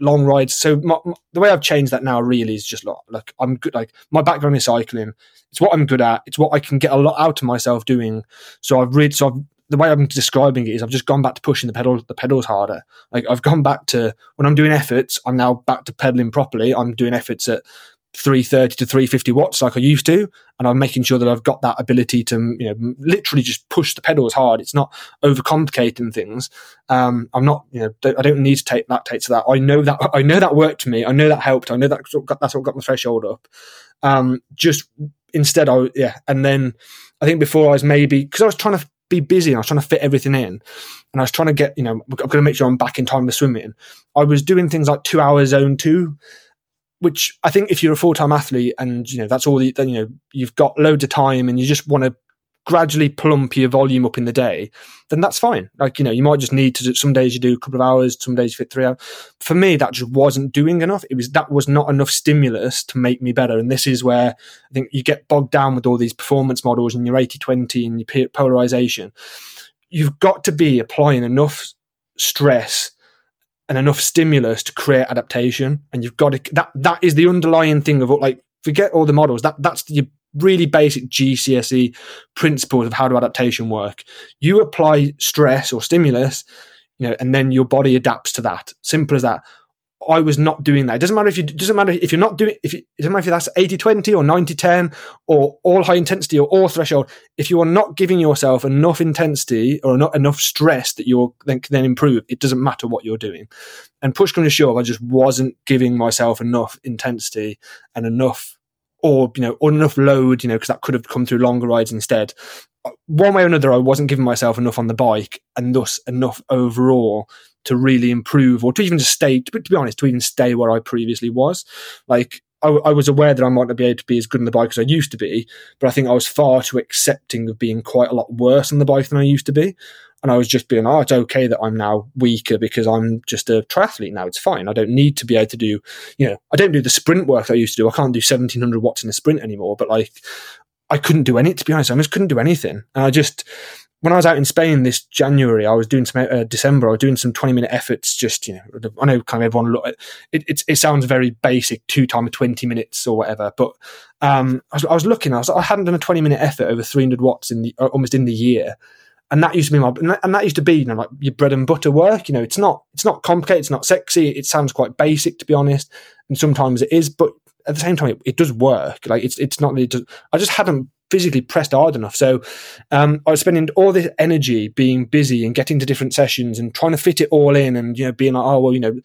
Speaker 2: long rides. So my, my, the way I've changed that now really is just like, like I'm good. Like my background is cycling. It's what I'm good at. It's what I can get a lot out of myself doing. So I've read. So I've, the way I'm describing it is I've just gone back to pushing the pedal the pedals harder. Like I've gone back to when I'm doing efforts, I'm now back to pedaling properly. I'm doing efforts at 330 to 350 watts like I used to. And I'm making sure that I've got that ability to, you know, literally just push the pedals hard. It's not overcomplicating things. Um, I'm not, you know, I don't need to take lactate to that. I know that, I know that worked for me. I know that helped. I know that that's what got my threshold up. Um, just instead, I, yeah. And then I think before I was maybe, because I was trying to be busy I was trying to fit everything in. And I was trying to get, you know, I'm going to make sure I'm back in time for swimming. I was doing things like two hours zone two which I think if you're a full time athlete and you know that's all then you know you've got loads of time and you just want to gradually plump your volume up in the day, then that's fine. Like you know you might just need to do, some days you do a couple of hours, some days you fit three hours. For me, that just wasn't doing enough. It was that was not enough stimulus to make me better. And this is where I think you get bogged down with all these performance models and your 80-20 and your polarization. You've got to be applying enough stress and enough stimulus to create adaptation. And you've got to that that is the underlying thing of like forget all the models. That that's the really basic GCSE principles of how do adaptation work. You apply stress or stimulus, you know, and then your body adapts to that. Simple as that. I was not doing that. It doesn't matter if you doesn't matter if you're not doing if you, it doesn't matter if that's 80-20 or 90-10 or all high intensity or all threshold. If you are not giving yourself enough intensity or not enough stress that you're then then improve, it doesn't matter what you're doing. And push come to shove, I just wasn't giving myself enough intensity and enough or you know or enough load, you know, because that could have come through longer rides instead. One way or another, I wasn't giving myself enough on the bike and thus enough overall to really improve or to even just stay, to, to be honest, to even stay where I previously was. Like, I, I, was aware that I might not be able to be as good on the bike as I used to be, but I think I was far too accepting of being quite a lot worse on the bike than I used to be. And I was just being, oh, it's okay that I'm now weaker because I'm just a triathlete now. It's fine. I don't need to be able to do, you know, I don't do the sprint work I used to do. I can't do 1700 watts in a sprint anymore, but like, I couldn't do any, to be honest. I just couldn't do anything. And I just, when I was out in Spain this January, I was doing some uh, December. I was doing some twenty minute efforts. Just you know, I know kind of everyone look. It, it, it sounds very basic, two time twenty minutes or whatever. But um, I was, I was looking. I was I hadn't done a twenty minute effort over three hundred watts in the uh, almost in the year, and that used to be my and that, used to be you know like your bread and butter work. You know, it's not it's not complicated. It's not sexy. It sounds quite basic to be honest, and sometimes it is. But at the same time, it, it does work. Like it's it's not. Really just, I just hadn't physically pressed hard enough. So um, I was spending all this energy being busy and getting to different sessions and trying to fit it all in and, you know, being like, oh, well, you know,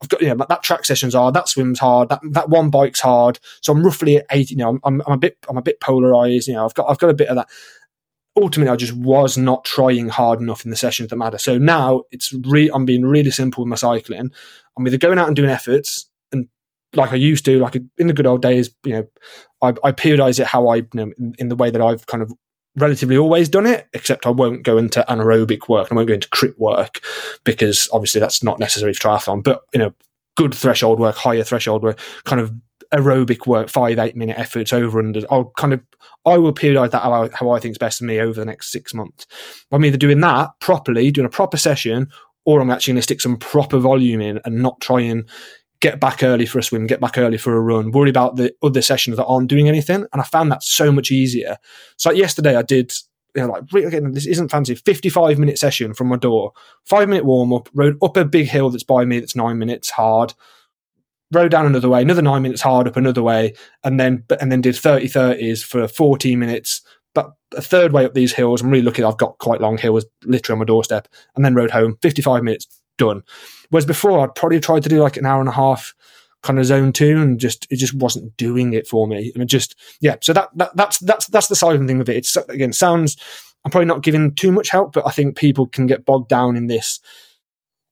Speaker 2: I've got, you know, that track session's hard, that swim's hard, that, that one bike's hard. So I'm roughly at 80, you know, I'm, I'm, I'm a bit, I'm a bit polarized, you know, I've got, I've got a bit of that. Ultimately, I just was not trying hard enough in the sessions that matter. So now it's re- I'm being really simple with my cycling. I'm either going out and doing efforts and like I used to, like in the good old days, you know, I, I periodize it how I, you know, in, in, the way that I've kind of relatively always done it, except I won't go into anaerobic work. I won't go into crit work because obviously that's not necessary for triathlon, but, you know, good threshold work, higher threshold work, kind of aerobic work, five, eight minute efforts over and I'll kind of, I will periodize that how I, how I best for me over the next six months. I'm either doing that properly, doing a proper session, or I'm actually going to stick some proper volume in and not try and get back early for a swim, get back early for a run, worry about the other sessions that aren't doing anything. And I found that so much easier. So like yesterday I did, you know, like again, this isn't fancy. Fifty-five minute session from my door, five minute warm up, rode up a big hill that's by me. That's nine minutes hard. Rode down another way, another nine minutes hard up another way, and then and then did 30 30s for 14 minutes. But a third way up these hills, I'm really lucky. I've got quite long hills literally on my doorstep, and then rode home. 55 minutes done. Whereas before, I'd probably tried to do like an hour and a half kind of zone two and just it just wasn't doing it for me and it just yeah so that, that that's that's that's the side thing of it it's again sounds i'm probably not giving too much help but i think people can get bogged down in this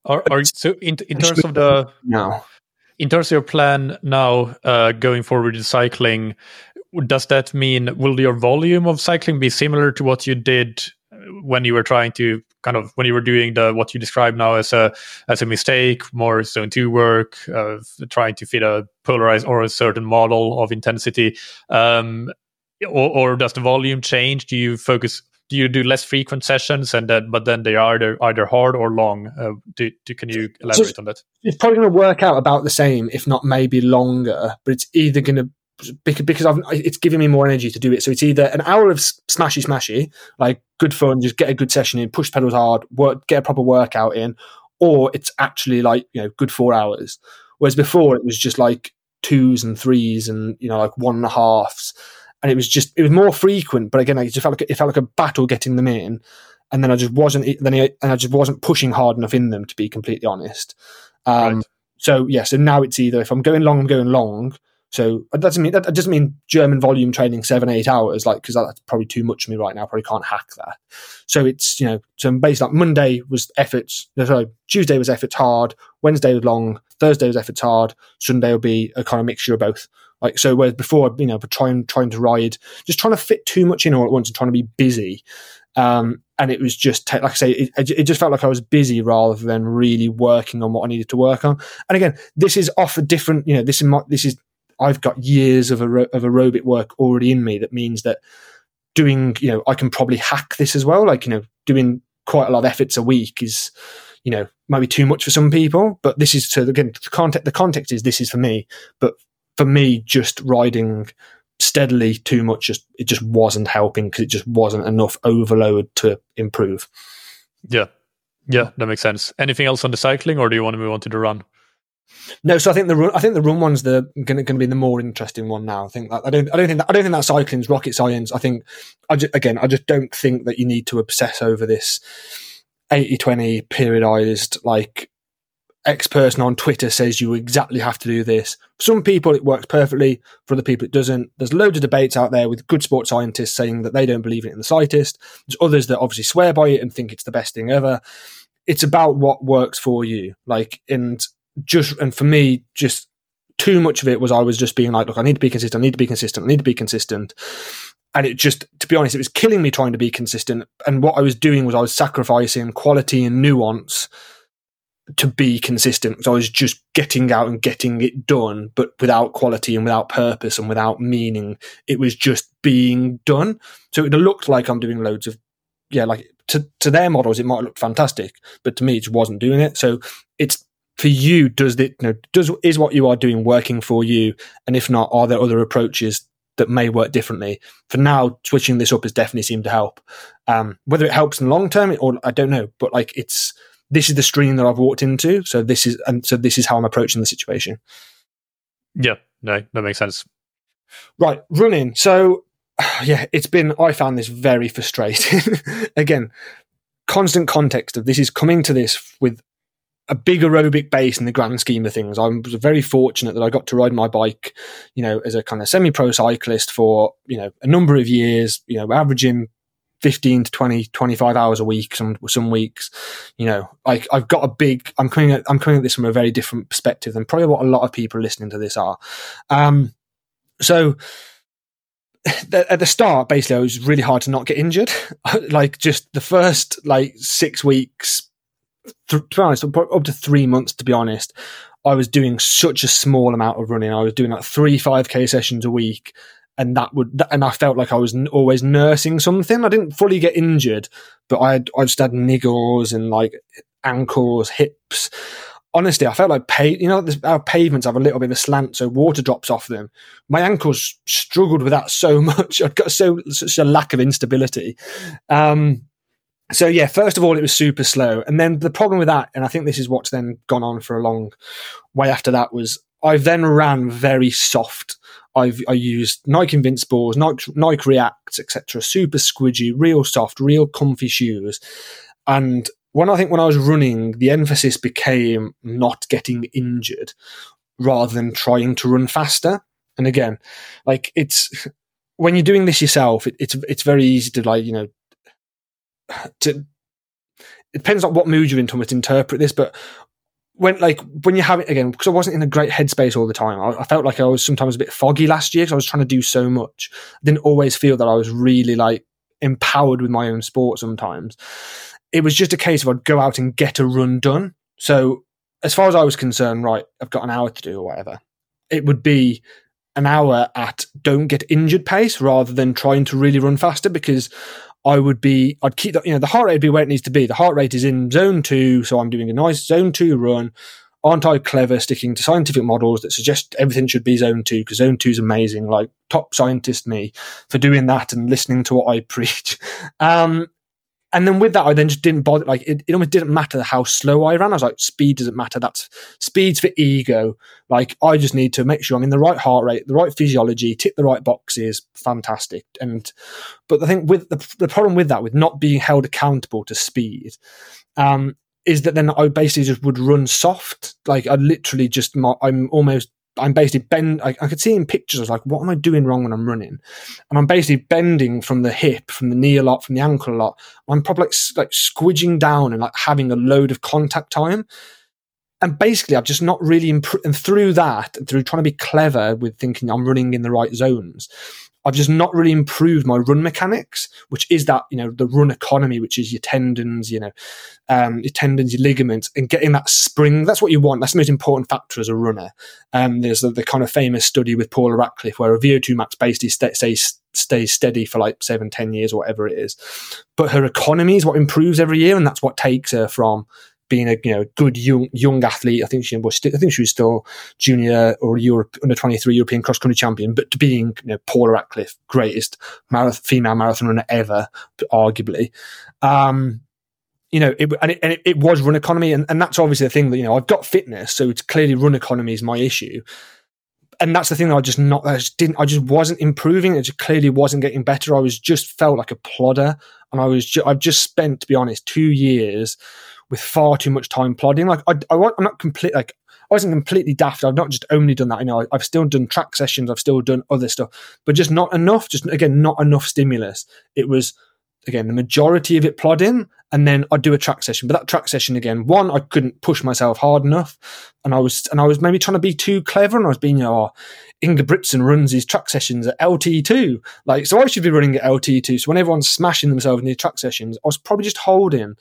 Speaker 1: are, are so in, in terms of the
Speaker 2: now
Speaker 1: in terms of your plan now uh, going forward in cycling does that mean will your volume of cycling be similar to what you did when you were trying to kind of when you were doing the what you describe now as a as a mistake, more zone two work, uh, trying to fit a polarized or a certain model of intensity, um, or, or does the volume change? Do you focus? Do you do less frequent sessions, and then but then they are either either hard or long? Uh, do, do, can you elaborate so on that?
Speaker 2: It's probably going to work out about the same, if not maybe longer. But it's either going to because I've, it's giving me more energy to do it. So it's either an hour of smashy smashy, like good fun, just get a good session in, push pedals hard, work, get a proper workout in, or it's actually like you know good four hours. Whereas before it was just like twos and threes and you know like one and a halves, and it was just it was more frequent. But again, I just felt like it felt like a battle getting them in, and then I just wasn't then I, and I just wasn't pushing hard enough in them to be completely honest. Um, right. So yeah, so now it's either if I'm going long, I'm going long so that doesn't mean that doesn't mean German volume training seven eight hours like because that's probably too much for me right now. I probably can't hack that. So it's you know so basically like Monday was efforts. Sorry, Tuesday was efforts hard. Wednesday was long. Thursday was efforts hard. Sunday will be a kind of mixture of both. Like so, whereas before you know, trying trying to ride, just trying to fit too much in all at once and trying to be busy. Um, and it was just like I say, it, it, just felt like I was busy rather than really working on what I needed to work on. And again, this is off a different, you know, this is my, this is I've got years of, aer- of aerobic work already in me that means that doing, you know, I can probably hack this as well. Like, you know, doing quite a lot of efforts a week is, you know, maybe too much for some people. But this is so again, the context, the context is this is for me. But for me, just riding steadily too much, just it just wasn't helping because it just wasn't enough overload to improve.
Speaker 1: Yeah. Yeah, that makes sense. Anything else on the cycling, or do you want to move on to the run?
Speaker 2: No, so I think the run, I think the run one's the going to be the more interesting one now. I think that I don't I don't think that I don't think that cycling's rocket science. I think I just, again I just don't think that you need to obsess over this 80-20 periodized like X person on Twitter says you exactly have to do this. For some people it works perfectly. For other people it doesn't. There's loads of debates out there with good sports scientists saying that they don't believe in it in the slightest. There's others that obviously swear by it and think it's the best thing ever. It's about what works for you. Like, and just and for me, just too much of it was I was just being like, look, I need to be consistent. I need to be consistent. I need to be consistent. And it just, to be honest, it was killing me trying to be consistent. And what I was doing was I was sacrificing quality and nuance to be consistent. So I was just getting out and getting it done, but without quality and without purpose and without meaning. It was just being done. So it looked like I'm doing loads of, yeah, like to, to their models, it might look fantastic, but to me, it just wasn't doing it. So it's for you, does it, you know, does, is what you are doing working for you? And if not, are there other approaches that may work differently? For now, switching this up has definitely seemed to help. Um, whether it helps in the long term or I don't know, but like it's, this is the stream that I've walked into. So this is, and so this is how I'm approaching the situation.
Speaker 1: Yeah, no, that makes sense.
Speaker 2: Right. Running. So yeah, it's been, I found this very frustrating. Again, constant context of this is coming to this with a big aerobic base in the grand scheme of things. I was very fortunate that I got to ride my bike, you know, as a kind of semi-pro cyclist for, you know, a number of years, you know, averaging 15 to 20, 25 hours a week, some, some weeks, you know, like I've got a big, I'm coming at, I'm coming at this from a very different perspective than probably what a lot of people listening to this are. Um, so, at the start, basically, it was really hard to not get injured. like just the first like six weeks, to be honest, up to three months, to be honest, I was doing such a small amount of running. I was doing like three 5k sessions a week. And that would, and I felt like I was always nursing something. I didn't fully get injured, but I, I just had niggles and like ankles, hips. honestly, I felt like pay, you know, our pavements have a little bit of a slant, so water drops off them. My ankles struggled with that so much. I'd got so such a lack of instability. Um, so yeah, first of all, it was super slow, and then the problem with that, and I think this is what's then gone on for a long way after that, was I then ran very soft. I've I used Nike Invincibles, Nike, Nike etc. Super squidgy, real soft, real comfy shoes, and when I think when I was running, the emphasis became not getting injured rather than trying to run faster. And again, like it's when you're doing this yourself, it, it's it's very easy to like you know to it depends on what mood you're in to interpret this, but when like when you have it again because I wasn't in a great headspace all the time. I, I felt like I was sometimes a bit foggy last year because I was trying to do so much. I didn't always feel that I was really like empowered with my own sport sometimes it was just a case of I'd go out and get a run done. So as far as I was concerned, right, I've got an hour to do or whatever. It would be an hour at don't get injured pace rather than trying to really run faster because I would be, I'd keep, that, you know, the heart rate would be where it needs to be. The heart rate is in zone two. So I'm doing a nice zone two run. Aren't I clever sticking to scientific models that suggest everything should be zone two? Because zone two is amazing. Like top scientist me for doing that and listening to what I preach. Um, and then with that, I then just didn't bother. Like it, it almost didn't matter how slow I ran. I was like, speed doesn't matter. That's speed's for ego. Like I just need to make sure I'm in the right heart rate, the right physiology, tick the right boxes. Fantastic. And but I think with the, the problem with that, with not being held accountable to speed, um, is that then I basically just would run soft. Like I literally just, I'm almost I'm basically bend. I, I, could see in pictures. I was like, "What am I doing wrong when I'm running?" And I'm basically bending from the hip, from the knee a lot, from the ankle a lot. I'm probably like, like squidging down and like having a load of contact time. And basically, I've just not really improved. And through that, through trying to be clever with thinking I'm running in the right zones, I've just not really improved my run mechanics, which is that, you know, the run economy, which is your tendons, you know, um, your tendons, your ligaments, and getting that spring. That's what you want. That's the most important factor as a runner. Um, there's the, the, kind of famous study with Paula Radcliffe where a VO2 max basically stays, stays steady for like seven, ten years or whatever it is. But her economy is what improves every year, and that's what takes her from being a you know good young young athlete. I think she was I think she was still junior or Europe under twenty three European cross country champion, but to being you know Paula Radcliffe, greatest female marathon runner ever, arguably. Um, you know, it, and, it, and it, it, was run economy, and, and that's obviously the thing that you know I've got fitness, so it's clearly run economy is my issue, and that's the thing that I just not I just didn't I just wasn't improving. It just clearly wasn't getting better. I was just felt like a plodder, and I was ju- I've just spent to be honest two years with far too much time plodding. Like I, I I'm not complete like I wasn't completely daft. I've not just only done that. You know, I've still done track sessions. I've still done other stuff, but just not enough. Just again, not enough stimulus. It was again the majority of it plodding, and then I'd do a track session. But that track session again, one I couldn't push myself hard enough, and I was and I was maybe trying to be too clever, and I was being you know. Oh, Ingebrigtsen runs his track sessions at LT2. Like, so I should be running at LT2. So when everyone's smashing themselves in these track sessions, I was probably just holding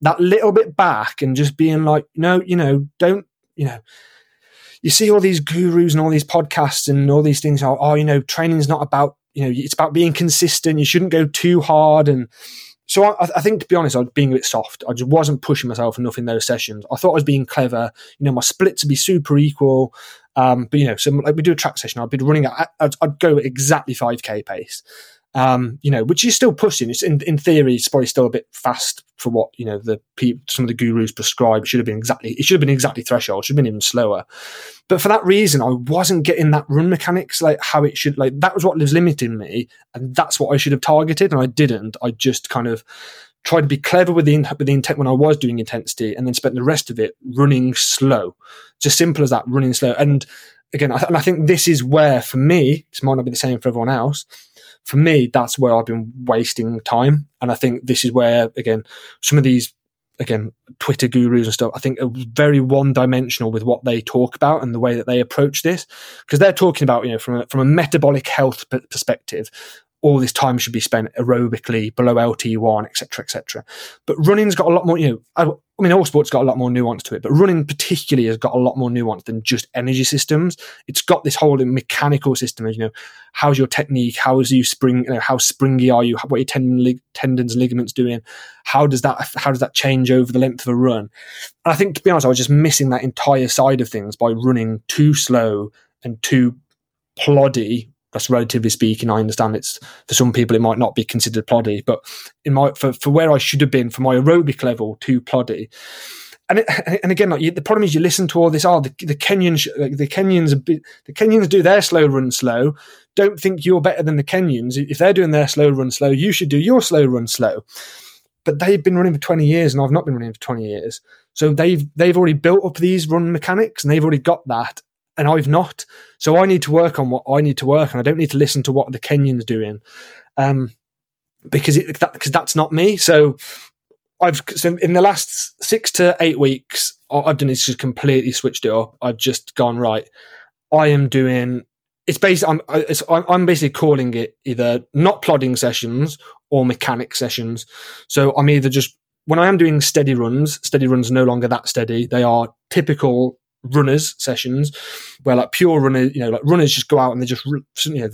Speaker 2: that little bit back and just being like, no, you know, don't, you know, you see all these gurus and all these podcasts and all these things. Oh, oh you know, training's not about, you know, it's about being consistent. You shouldn't go too hard. And so I, I, think, to be honest, I was being a bit soft. I just wasn't pushing myself enough in those sessions. I thought I was being clever. You know, my splits would be super equal. Um, but you know, so like we do a track session, I'd be running at, I'd, I'd go exactly 5k pace um, you know, which is still pushing. It's in, in theory, it's probably still a bit fast for what you know the some of the gurus prescribe. Should have been exactly. It should have been exactly threshold. Should have been even slower. But for that reason, I wasn't getting that run mechanics like how it should. Like that was what was limiting me, and that's what I should have targeted, and I didn't. I just kind of tried to be clever with the with the intent when I was doing intensity, and then spent the rest of it running slow. Just simple as that, running slow. And again, I, and I think this is where, for me, this might not be the same for everyone else for me, that's where I've been wasting time. And I think this is where, again, some of these, again, Twitter gurus and stuff, I think are very one dimensional with what they talk about and the way that they approach this. Because they're talking about, you know, from a, from a metabolic health perspective, all this time should be spent aerobically below LT1, etc., etc. But running's got a lot more, you know, I, mean, all sports got a lot more nuance to it, but running particularly has got a lot more nuance than just energy systems. It's got this whole mechanical system of, you know, how's your technique? How is you spring, you know, how springy are you? What are your tendon, tendons, ligaments doing? How does that, how does that change over the length of a run? And I think, to be honest, I was just missing that entire side of things by running too slow and too ploddy that's relatively speaking. I understand it's for some people it might not be considered ploddy, but in my for, for where I should have been for my aerobic level, too ploddy. And it, and again, like you, the problem is you listen to all this. Oh, the, the Kenyans, the Kenyans, the Kenyans do their slow run slow. Don't think you're better than the Kenyans. If they're doing their slow run slow, you should do your slow run slow. But they've been running for 20 years, and I've not been running for 20 years. So they've they've already built up these run mechanics, and they've already got that and I've not. So I need to work on what I need to work on. I don't need to listen to what the Kenyans doing, um, because it, that, cause that's not me. So I've so in the last six to eight weeks, all I've done is just completely switched it up. I've just gone right. I am doing. It's basically I'm it's, I'm basically calling it either not plodding sessions or mechanic sessions. So I'm either just when I am doing steady runs, steady runs no longer that steady. They are typical runners sessions where like pure runners, you know, like runners just go out and they just, you know,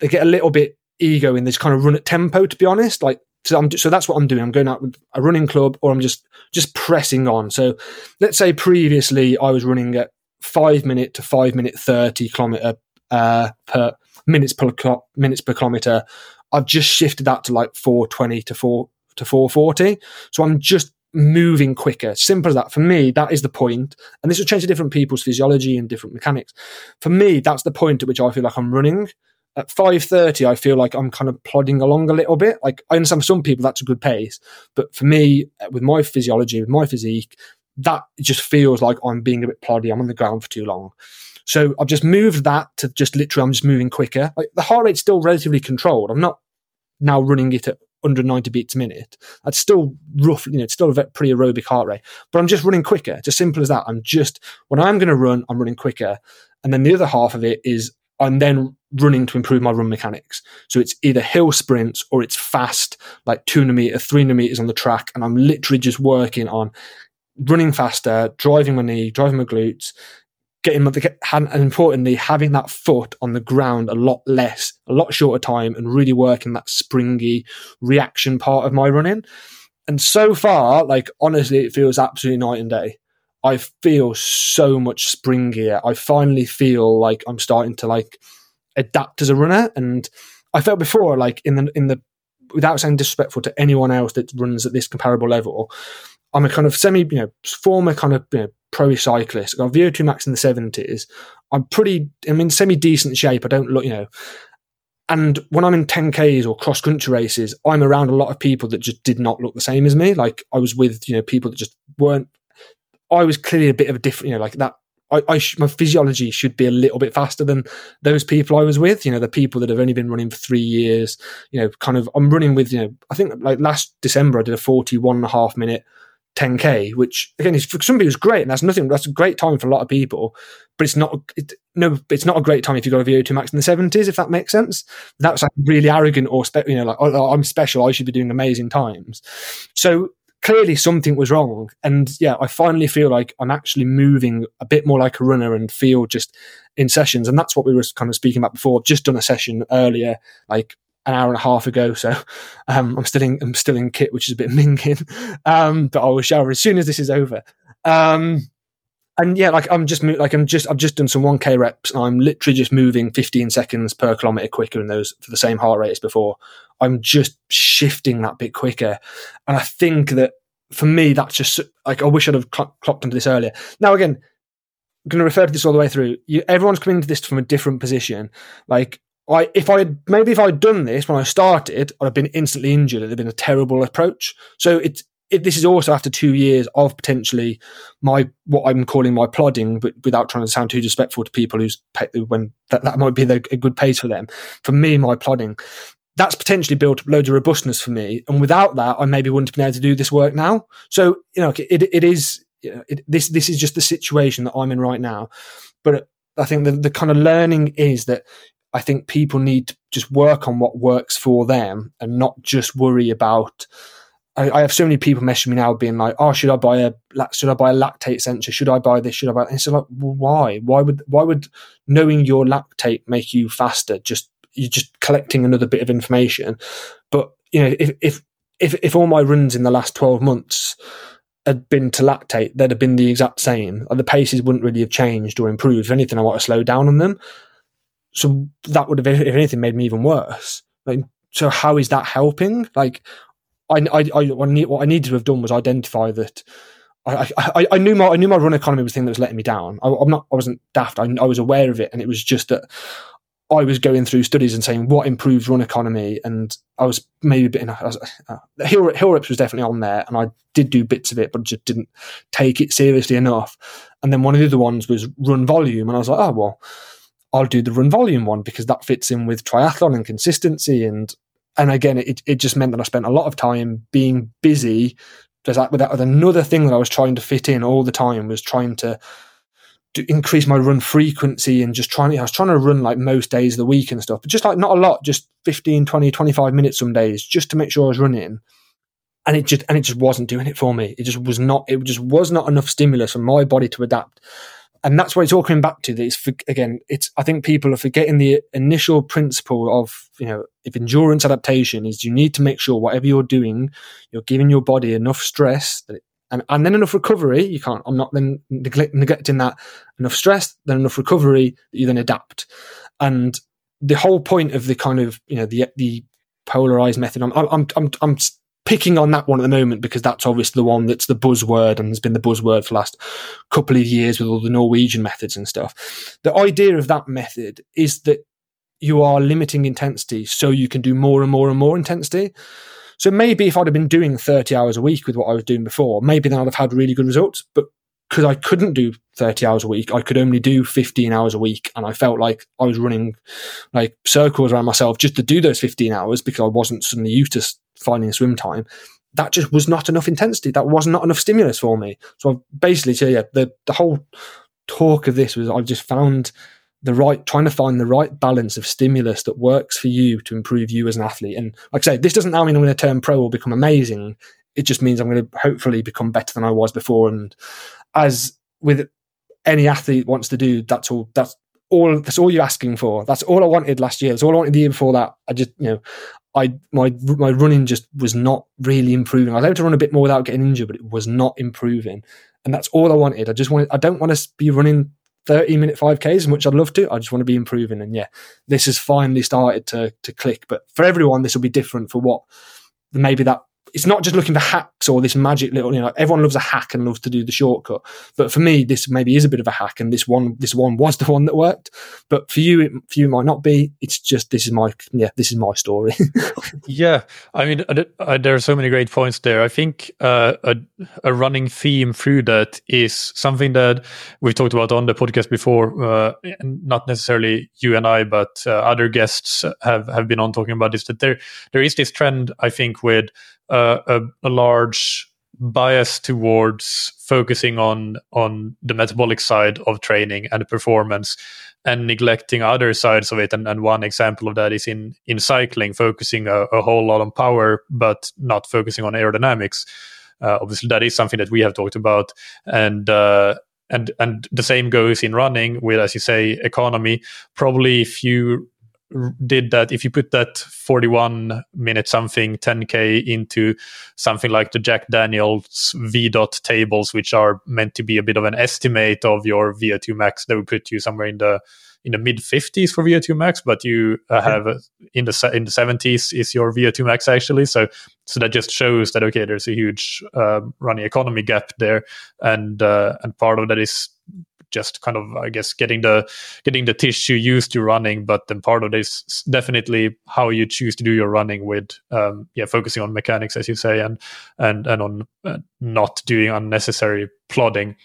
Speaker 2: they get a little bit ego in this kind of run at tempo, to be honest. Like, so, I'm, so that's what I'm doing. I'm going out with a running club or I'm just, just pressing on. So let's say previously I was running at five minute to five minute 30 kilometer, uh, per minutes per, minutes per kilometer. I've just shifted that to like 420 to 4 to 440. So I'm just moving quicker. Simple as that. For me, that is the point. And this will change to different people's physiology and different mechanics. For me, that's the point at which I feel like I'm running. At 5.30, I feel like I'm kind of plodding along a little bit. Like, I understand for some people that's a good pace. But for me, uh, with my physiology, with my physique, that just feels like I'm being a bit ploddy. I'm on the ground for too long. So I've just moved that to just literally, I'm just moving quicker. Like the heart rate's still relatively controlled. I'm not now running it at 190 beats a minute. That's still roughly, you know, it's still a pretty aerobic heart rate, but I'm just running quicker. It's as simple as that. I'm just, when I'm going to run, I'm running quicker. And then the other half of it is I'm then running to improve my run mechanics. So it's either hill sprints or it's fast, like 200 meter, 300 meters on the track. And I'm literally just working on running faster, driving my knee, driving my glutes, getting and importantly having that foot on the ground a lot less, a lot shorter time, and really working that springy reaction part of my running. And so far, like honestly, it feels absolutely night and day. I feel so much springier. I finally feel like I'm starting to like adapt as a runner, and I felt before like in the in the without saying disrespectful to anyone else that runs at this comparable level, I'm a kind of semi, you know, former kind of you know, pro cyclist. I got VO2 max in the 70s. I'm pretty, I'm in semi decent shape. I don't look, you know, and when I'm in 10Ks or cross country races, I'm around a lot of people that just did not look the same as me. Like I was with, you know, people that just weren't, I was clearly a bit of a different, you know, like that. I, I sh- my physiology should be a little bit faster than those people I was with. You know, the people that have only been running for three years. You know, kind of. I'm running with. You know, I think like last December I did a 41 and a half minute 10k, which again is for somebody is great, and that's nothing. That's a great time for a lot of people, but it's not. It, no, it's not a great time if you've got a VO2 max in the 70s. If that makes sense, that's like really arrogant or spe- you know, like oh, I'm special. I should be doing amazing times. So clearly something was wrong, and yeah, I finally feel like I'm actually moving a bit more like a runner and feel just in sessions, and that's what we were kind of speaking about before. I've just done a session earlier, like an hour and a half ago. So um, I'm still in I'm still in kit, which is a bit minging. Um, but I will shower as soon as this is over. Um, and yeah, like I'm just like I'm just I've just done some 1k reps. And I'm literally just moving 15 seconds per kilometer quicker in those for the same heart rate as before. I'm just shifting that bit quicker, and I think that for me that's just like I wish I'd have cl- clocked into this earlier. Now again, I'm going to refer to this all the way through. You, everyone's coming to this from a different position. Like I, if I had, maybe if I'd done this when I started, I'd have been instantly injured. It'd have been a terrible approach. So it's, it, this is also after two years of potentially my what I'm calling my plodding, but without trying to sound too disrespectful to people who's when that, that might be the, a good pace for them. For me, my plodding, that's potentially built loads of robustness for me, and without that, I maybe wouldn't have been able to do this work now. So you know, it it is you know, it, this this is just the situation that I'm in right now. But I think the the kind of learning is that I think people need to just work on what works for them and not just worry about. I, I have so many people messaging me now, being like, "Oh, should I buy a should I buy a lactate sensor? Should I buy this? Should I buy?" And it's like, why? Why would why would knowing your lactate make you faster? Just you're just collecting another bit of information. But you know, if if if, if all my runs in the last twelve months had been to lactate, they'd have been the exact same. The paces wouldn't really have changed or improved. If anything, I want to slow down on them. So that would have, if anything, made me even worse. Like, so how is that helping? Like, I, I, I, what I needed to have done was identify that. I, I, I knew my I knew my run economy was the thing that was letting me down. I, am not I wasn't daft. I, I was aware of it, and it was just that I was going through studies and saying what improves run economy, and I was maybe a bit in. A, was, uh, hill, hill reps was definitely on there, and I did do bits of it, but just didn't take it seriously enough. And then one of the other ones was run volume, and I was like, oh well, I'll do the run volume one because that fits in with triathlon and consistency, and and again, it it just meant that I spent a lot of time being busy. There's that with that another thing that I was trying to fit in all the time was trying to to increase my run frequency and just trying I was trying to run like most days of the week and stuff, but just like not a lot, just 15, 20, 25 minutes some days just to make sure I was running. And it just and it just wasn't doing it for me. It just was not it just was not enough stimulus for my body to adapt. And that's what it's all coming back to. That it's for, again, it's I think people are forgetting the initial principle of you know if endurance adaptation is you need to make sure whatever you're doing, you're giving your body enough stress it and, and then enough recovery. You can't, I'm not then neglect, neglecting that enough stress, then enough recovery that you then adapt. And the whole point of the kind of, you know, the, the polarized method, I'm, I'm, I'm, I'm picking on that one at the moment because that's obviously the one that's the buzzword and has been the buzzword for the last couple of years with all the Norwegian methods and stuff. The idea of that method is that you are limiting intensity so you can do more and more and more intensity. So maybe if I'd have been doing 30 hours a week with what I was doing before, maybe then I'd have had really good results. But because I couldn't do 30 hours a week, I could only do 15 hours a week. And I felt like I was running like circles around myself just to do those 15 hours because I wasn't suddenly used to finding swim time. That just was not enough intensity. That was not enough stimulus for me. So I've basically, so yeah, the, the whole talk of this was I've just found the right trying to find the right balance of stimulus that works for you to improve you as an athlete. And like I say, this doesn't now mean I'm going to turn pro or become amazing. It just means I'm going to hopefully become better than I was before. And as with any athlete wants to do, that's all. That's all. That's all you're asking for. That's all I wanted last year. That's all I wanted the year before that. I just, you know, I my my running just was not really improving. I was able to run a bit more without getting injured, but it was not improving. And that's all I wanted. I just wanted. I don't want to be running 30 minute 5Ks, as much I'd love to. I just want to be improving. And yeah, this has finally started to, to click. But for everyone, this will be different for what maybe that it's not just looking for hacks or this magic little, you know, everyone loves a hack and loves to do the shortcut. But for me, this maybe is a bit of a hack and this one, this one was the one that worked. But for you, it, for you, it might not be. It's just, this is my, yeah, this is my story.
Speaker 1: yeah. I mean, uh, there are so many great points there. I think uh, a, a running theme through that is something that we've talked about on the podcast before. Uh, not necessarily you and I, but uh, other guests have, have been on talking about this, that there, there is this trend, I think, with uh, a, a large bias towards focusing on on the metabolic side of training and performance and neglecting other sides of it. And, and one example of that is in in cycling focusing a, a whole lot on power but not focusing on aerodynamics. Uh, obviously that is something that we have talked about. And uh, and and the same goes in running with as you say economy. Probably if you did that if you put that 41 minute something 10k into something like the jack daniels VDOT tables which are meant to be a bit of an estimate of your vo2 max that would put you somewhere in the in the mid 50s for vo2 max but you uh, have uh, in the in the 70s is your vo2 max actually. So so that just shows that okay there's a huge uh, running economy gap there. And uh, and part of that is just kind of I guess getting the getting the tissue used to running. But then part of this definitely how you choose to do your running with um, yeah focusing on mechanics as you say and and and on uh, not doing unnecessary plodding.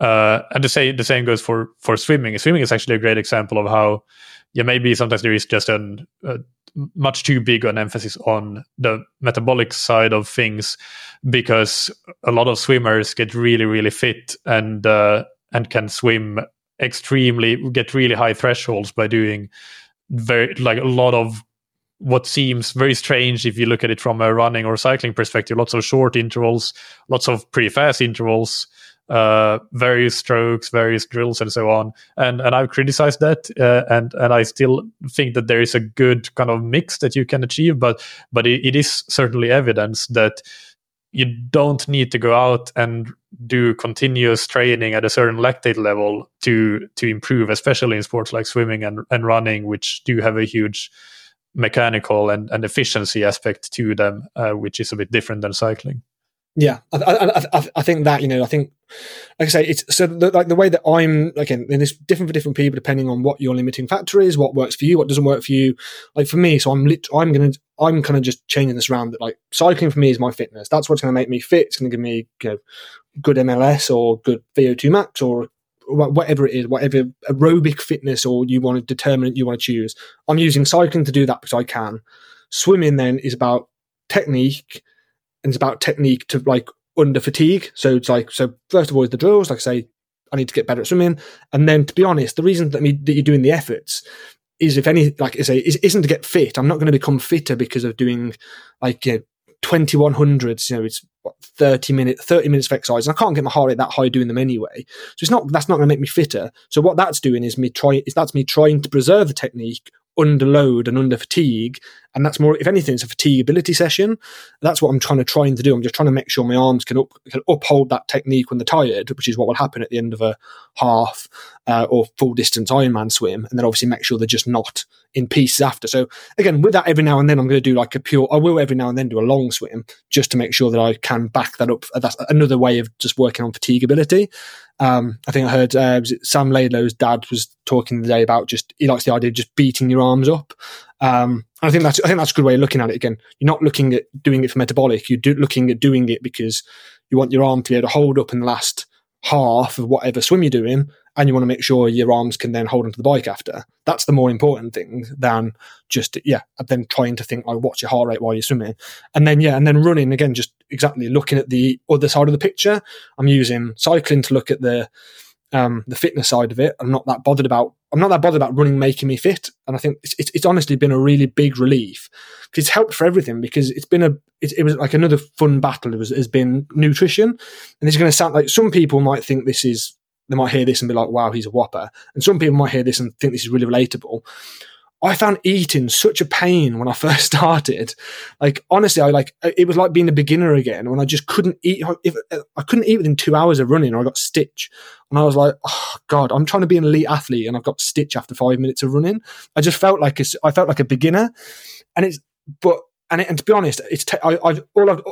Speaker 1: Uh, and the same the same goes for for swimming. Swimming is actually a great example of how yeah maybe sometimes there is just an much too big an emphasis on the metabolic side of things because a lot of swimmers get really really fit and uh, and can swim extremely get really high thresholds by doing very like a lot of what seems very strange if you look at it from a running or cycling perspective. Lots of short intervals, lots of pretty fast intervals, uh, various strokes, various drills, and so on. And and I've criticized that, uh, and and I still think that there is a good kind of mix that you can achieve. But but it, it is certainly evidence that you don't need to go out and do continuous training at a certain lactate level to to improve, especially in sports like swimming and, and running, which do have a huge mechanical and, and efficiency aspect to them, uh, which is a bit different than cycling.
Speaker 2: Yeah, I, I, I, I, think that you know, I think, like I say, it's so the, like the way that I'm again, and it's different for different people depending on what your limiting factor is, what works for you, what doesn't work for you. Like for me, so I'm lit, I'm gonna, I'm kind of just changing this around. That like cycling for me is my fitness. That's what's to make me fit. It's to give me you know, good MLS or good VO2 max or whatever it is, whatever aerobic fitness or you want to determine you want to choose. I'm using cycling to do that because I can. Swimming then is about technique and it's about technique to like under fatigue. So it's like, so first of all, is the drills, like I say, I need to get better at swimming. And then to be honest, the reason that, me, that you're doing the efforts is if any, like I say, is, isn't to get fit. I'm not going to become fitter because of doing like, you know, 2100s, you know, it's what, 30 minutes, 30 minutes of exercise. And I can't get my heart rate that high doing them anyway. So it's not, that's not going to make me fitter. So what that's doing is me trying, is that's me trying to preserve the technique under load and under fatigue. And that's more, if anything, it's a fatigability session. That's what I'm trying to trying to do. I'm just trying to make sure my arms can, up, can uphold that technique when they're tired, which is what will happen at the end of a half uh, or full distance Ironman swim. And then obviously make sure they're just not in pieces after. So again, with that, every now and then I'm going to do like a pure, I will every now and then do a long swim just to make sure that I can back that up. That's another way of just working on fatigability. Um, I think I heard uh, Sam Laidlow's dad was talking the day about just he likes the idea of just beating your arms up. Um, I think that's I think that's a good way of looking at it. Again, you're not looking at doing it for metabolic. You're do, looking at doing it because you want your arm to be able to hold up in the last half of whatever swim you're doing, and you want to make sure your arms can then hold onto the bike after. That's the more important thing than just yeah, then trying to think like what's your heart rate while you're swimming, and then yeah, and then running again, just exactly looking at the other side of the picture. I'm using cycling to look at the um, the fitness side of it. I'm not that bothered about. I'm not that bothered about running making me fit, and I think it's, it's, it's honestly been a really big relief it's helped for everything. Because it's been a it, it was like another fun battle. It was has been nutrition, and it's going to sound like some people might think this is they might hear this and be like, "Wow, he's a whopper," and some people might hear this and think this is really relatable. I found eating such a pain when I first started. Like honestly, I like it was like being a beginner again when I just couldn't eat. If uh, I couldn't eat within two hours of running, or I got stitch, and I was like, oh god, I'm trying to be an elite athlete, and I've got stitch after five minutes of running. I just felt like a, I felt like a beginner, and it's but and it, and to be honest, it's te- I, I've all I've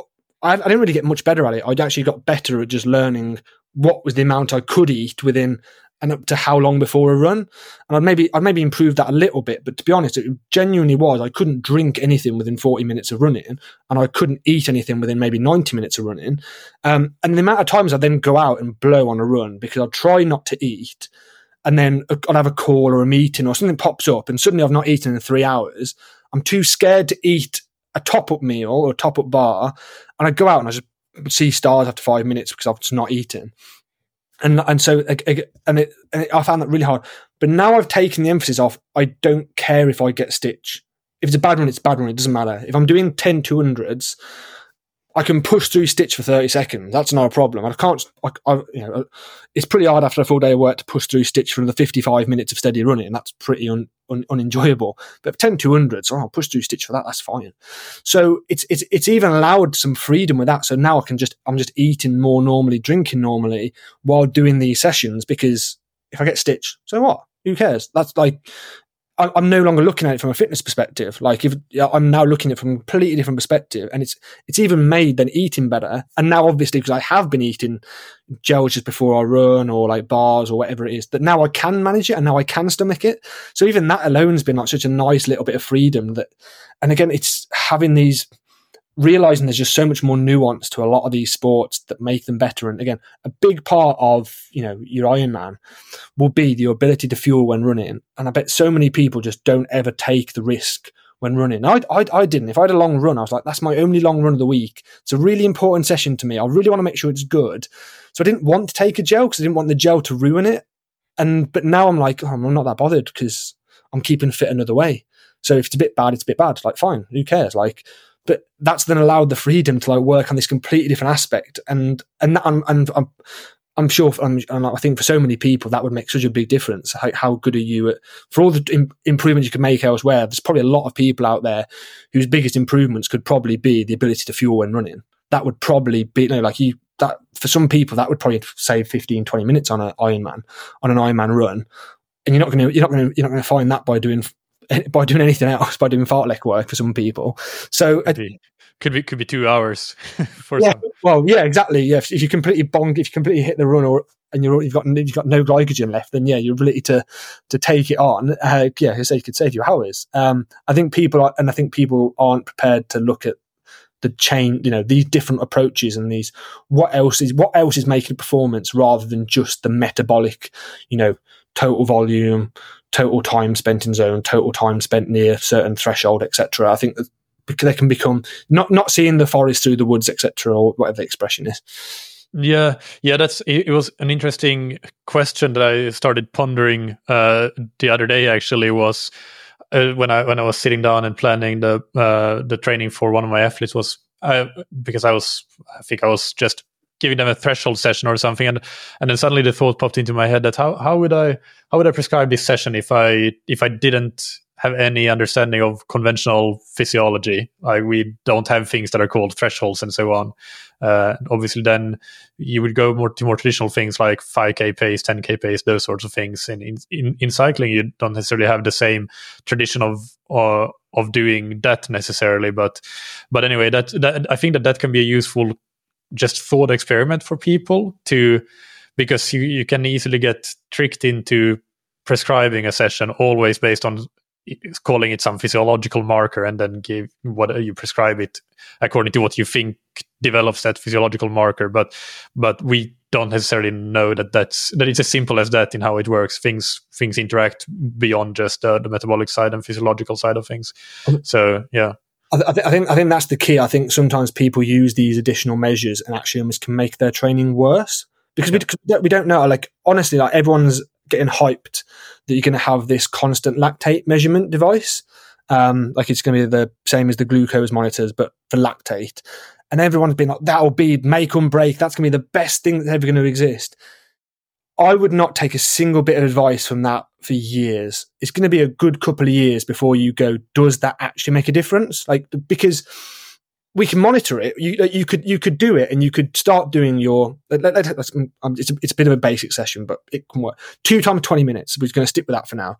Speaker 2: I, I didn't really get much better at it. I actually got better at just learning what was the amount I could eat within and up to how long before a run. And I'd maybe I'd maybe improved that a little bit, but to be honest, it genuinely was I couldn't drink anything within 40 minutes of running, and I couldn't eat anything within maybe 90 minutes of running. Um, and the amount of times I then go out and blow on a run because I'll try not to eat, and then I'll have a call or a meeting or something pops up, and suddenly I've not eaten in three hours. I'm too scared to eat a top up meal or a top up bar, and I go out and I just see stars after five minutes because I've just not eaten and and so and it, and it, I found that really hard. But now I've taken the emphasis off. I don't care if I get stitch. If it's a bad one, it's a bad one. It doesn't matter. If I'm doing 10 200s, I can push through Stitch for 30 seconds. That's not a problem. I can't, I, I, you know, it's pretty hard after a full day of work to push through Stitch for the 55 minutes of steady running. And that's pretty un, un, unenjoyable. But 10 200s, oh, I'll push through Stitch for that. That's fine. So it's, it's, it's even allowed some freedom with that. So now I can just, I'm just eating more normally, drinking normally while doing these sessions because if I get Stitch, so what? Who cares? That's like, I'm no longer looking at it from a fitness perspective. Like if I'm now looking at it from a completely different perspective, and it's it's even made than eating better. And now, obviously, because I have been eating gels just before I run, or like bars, or whatever it is, that now I can manage it, and now I can stomach it. So even that alone has been like such a nice little bit of freedom. That, and again, it's having these realizing there's just so much more nuance to a lot of these sports that make them better. And again, a big part of, you know, your Ironman will be the ability to fuel when running. And I bet so many people just don't ever take the risk when running. I, I, I didn't. If I had a long run, I was like, that's my only long run of the week. It's a really important session to me. I really want to make sure it's good. So I didn't want to take a gel because I didn't want the gel to ruin it. And, but now I'm like, oh, I'm not that bothered because I'm keeping fit another way. So if it's a bit bad, it's a bit bad. Like, fine, who cares? Like, but that's then allowed the freedom to like work on this completely different aspect. And, and, that, and, and I'm, I'm sure, I'm, and I think for so many people that would make such a big difference. How, how good are you at, for all the Im- improvements you can make elsewhere? There's probably a lot of people out there whose biggest improvements could probably be the ability to fuel when running. That would probably be, you know, like you, that for some people, that would probably save 15, 20 minutes on an Ironman, on an Ironman run. And you're not going to, you're not going to, you're not going to find that by doing by doing anything else, by doing fartlek work for some people. So
Speaker 1: could be could be, could be two hours for
Speaker 2: yeah,
Speaker 1: some.
Speaker 2: Well, yeah, exactly. Yeah, if, if, you completely bonk, if you completely hit the run, or and you're you've got you've got no glycogen left, then yeah, your ability to to take it on, uh, yeah, say could save you hours. Um, I think people are, and I think people aren't prepared to look at the chain, you know, these different approaches and these what else is what else is making performance rather than just the metabolic, you know, total volume, total time spent in zone, total time spent near certain threshold, etc. I think because they can become not not seeing the forest through the woods, etc., or whatever the expression is.
Speaker 1: Yeah, yeah, that's it, was an interesting question that I started pondering uh, the other day. Actually, was uh, when I when I was sitting down and planning the uh, the training for one of my athletes was uh, because I was I think I was just giving them a threshold session or something and and then suddenly the thought popped into my head that how how would I how would I prescribe this session if I if I didn't have any understanding of conventional physiology? Like we don't have things that are called thresholds and so on. Uh, obviously then you would go more to more traditional things like 5k pace 10k pace those sorts of things. In in, in cycling you don't necessarily have the same tradition of uh, of doing that necessarily but but anyway that, that i think that that can be a useful just thought experiment for people to because you, you can easily get tricked into prescribing a session always based on calling it some physiological marker and then give what you prescribe it according to what you think develops that physiological marker. But but we don't necessarily know that that's that it's as simple as that in how it works. Things things interact beyond just uh, the metabolic side and physiological side of things. So yeah
Speaker 2: I, th- I, think I think that's the key. I think sometimes people use these additional measures and actually almost can make their training worse because yeah. we we don't know. Like honestly, like everyone's getting hyped that you're going to have this constant lactate measurement device. Um, like it's going to be the same as the glucose monitors, but for lactate. And everyone's been like, that'll be make or break. That's going to be the best thing that's ever going to exist. I would not take a single bit of advice from that for years. It's going to be a good couple of years before you go, does that actually make a difference? Like, because we can monitor it. You, you could, you could do it and you could start doing your, um, it's, a, it's a bit of a basic session, but it can work. Two times 20 minutes. We're going to stick with that for now.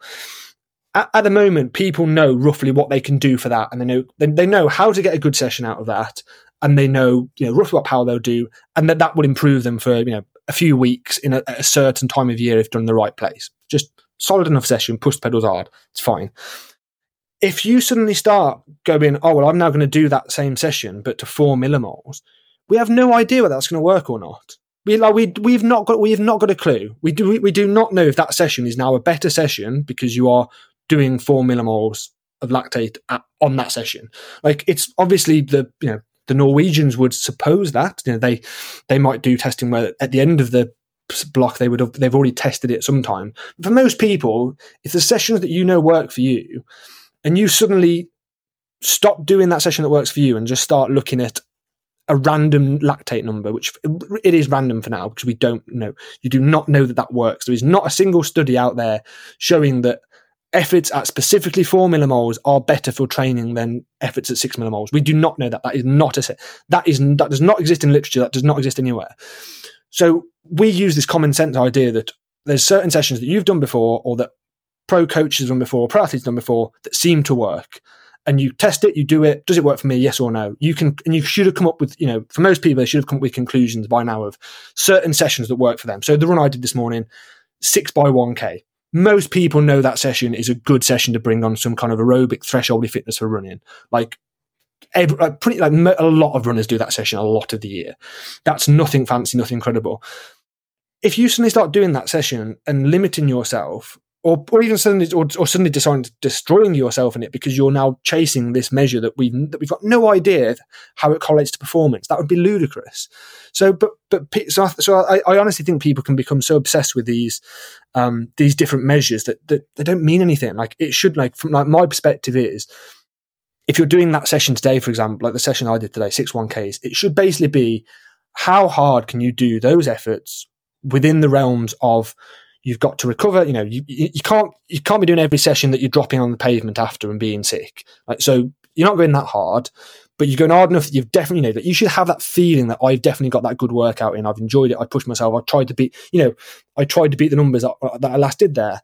Speaker 2: At, at, the moment, people know roughly what they can do for that. And they know, they, they know how to get a good session out of that. And they know, you know, roughly what power they'll do. And that that will improve them for, you know, a few weeks in a, a certain time of year if done in the right place. Just solid enough session, push pedals hard. It's fine. If you suddenly start going, oh well, I'm now going to do that same session, but to four millimoles, we have no idea whether that's going to work or not. We like we we've not got we've not got a clue. We do we do not know if that session is now a better session because you are doing four millimoles of lactate at, on that session. Like it's obviously the you know the Norwegians would suppose that you know they they might do testing where at the end of the block they would have they've already tested it sometime. For most people, if the sessions that you know work for you, and you suddenly stop doing that session that works for you and just start looking at a random lactate number, which it is random for now because we don't know. You do not know that that works. There is not a single study out there showing that efforts at specifically four millimoles are better for training than efforts at six millimoles. We do not know that. That is not a that is that does not exist in literature. That does not exist anywhere. So we use this common sense idea that there's certain sessions that you've done before, or that pro coaches have done before, pro athletes done before, that seem to work. And you test it, you do it. Does it work for me? Yes or no? You can, and you should have come up with, you know, for most people, they should have come up with conclusions by now of certain sessions that work for them. So the run I did this morning, six by one K most people know that session is a good session to bring on some kind of aerobic threshold fitness for running. Like, every, like pretty like a lot of runners do that session a lot of the year. That's nothing fancy, nothing incredible. If you suddenly start doing that session and limiting yourself or, or even suddenly or, or suddenly deciding destroying yourself in it because you're now chasing this measure that we've that we've got no idea how it correlates to performance. That would be ludicrous. So, but but so, so I, I honestly think people can become so obsessed with these um, these different measures that, that they don't mean anything. Like it should like from like my perspective is if you're doing that session today, for example, like the session I did today, six one Ks, it should basically be how hard can you do those efforts within the realms of You've got to recover. You know, you, you can't you can't be doing every session that you're dropping on the pavement after and being sick. Like, so you're not going that hard, but you're going hard enough that you've definitely you know that you should have that feeling that I've definitely got that good workout in. I've enjoyed it. I pushed myself. I tried to beat. You know, I tried to beat the numbers that, that I last did there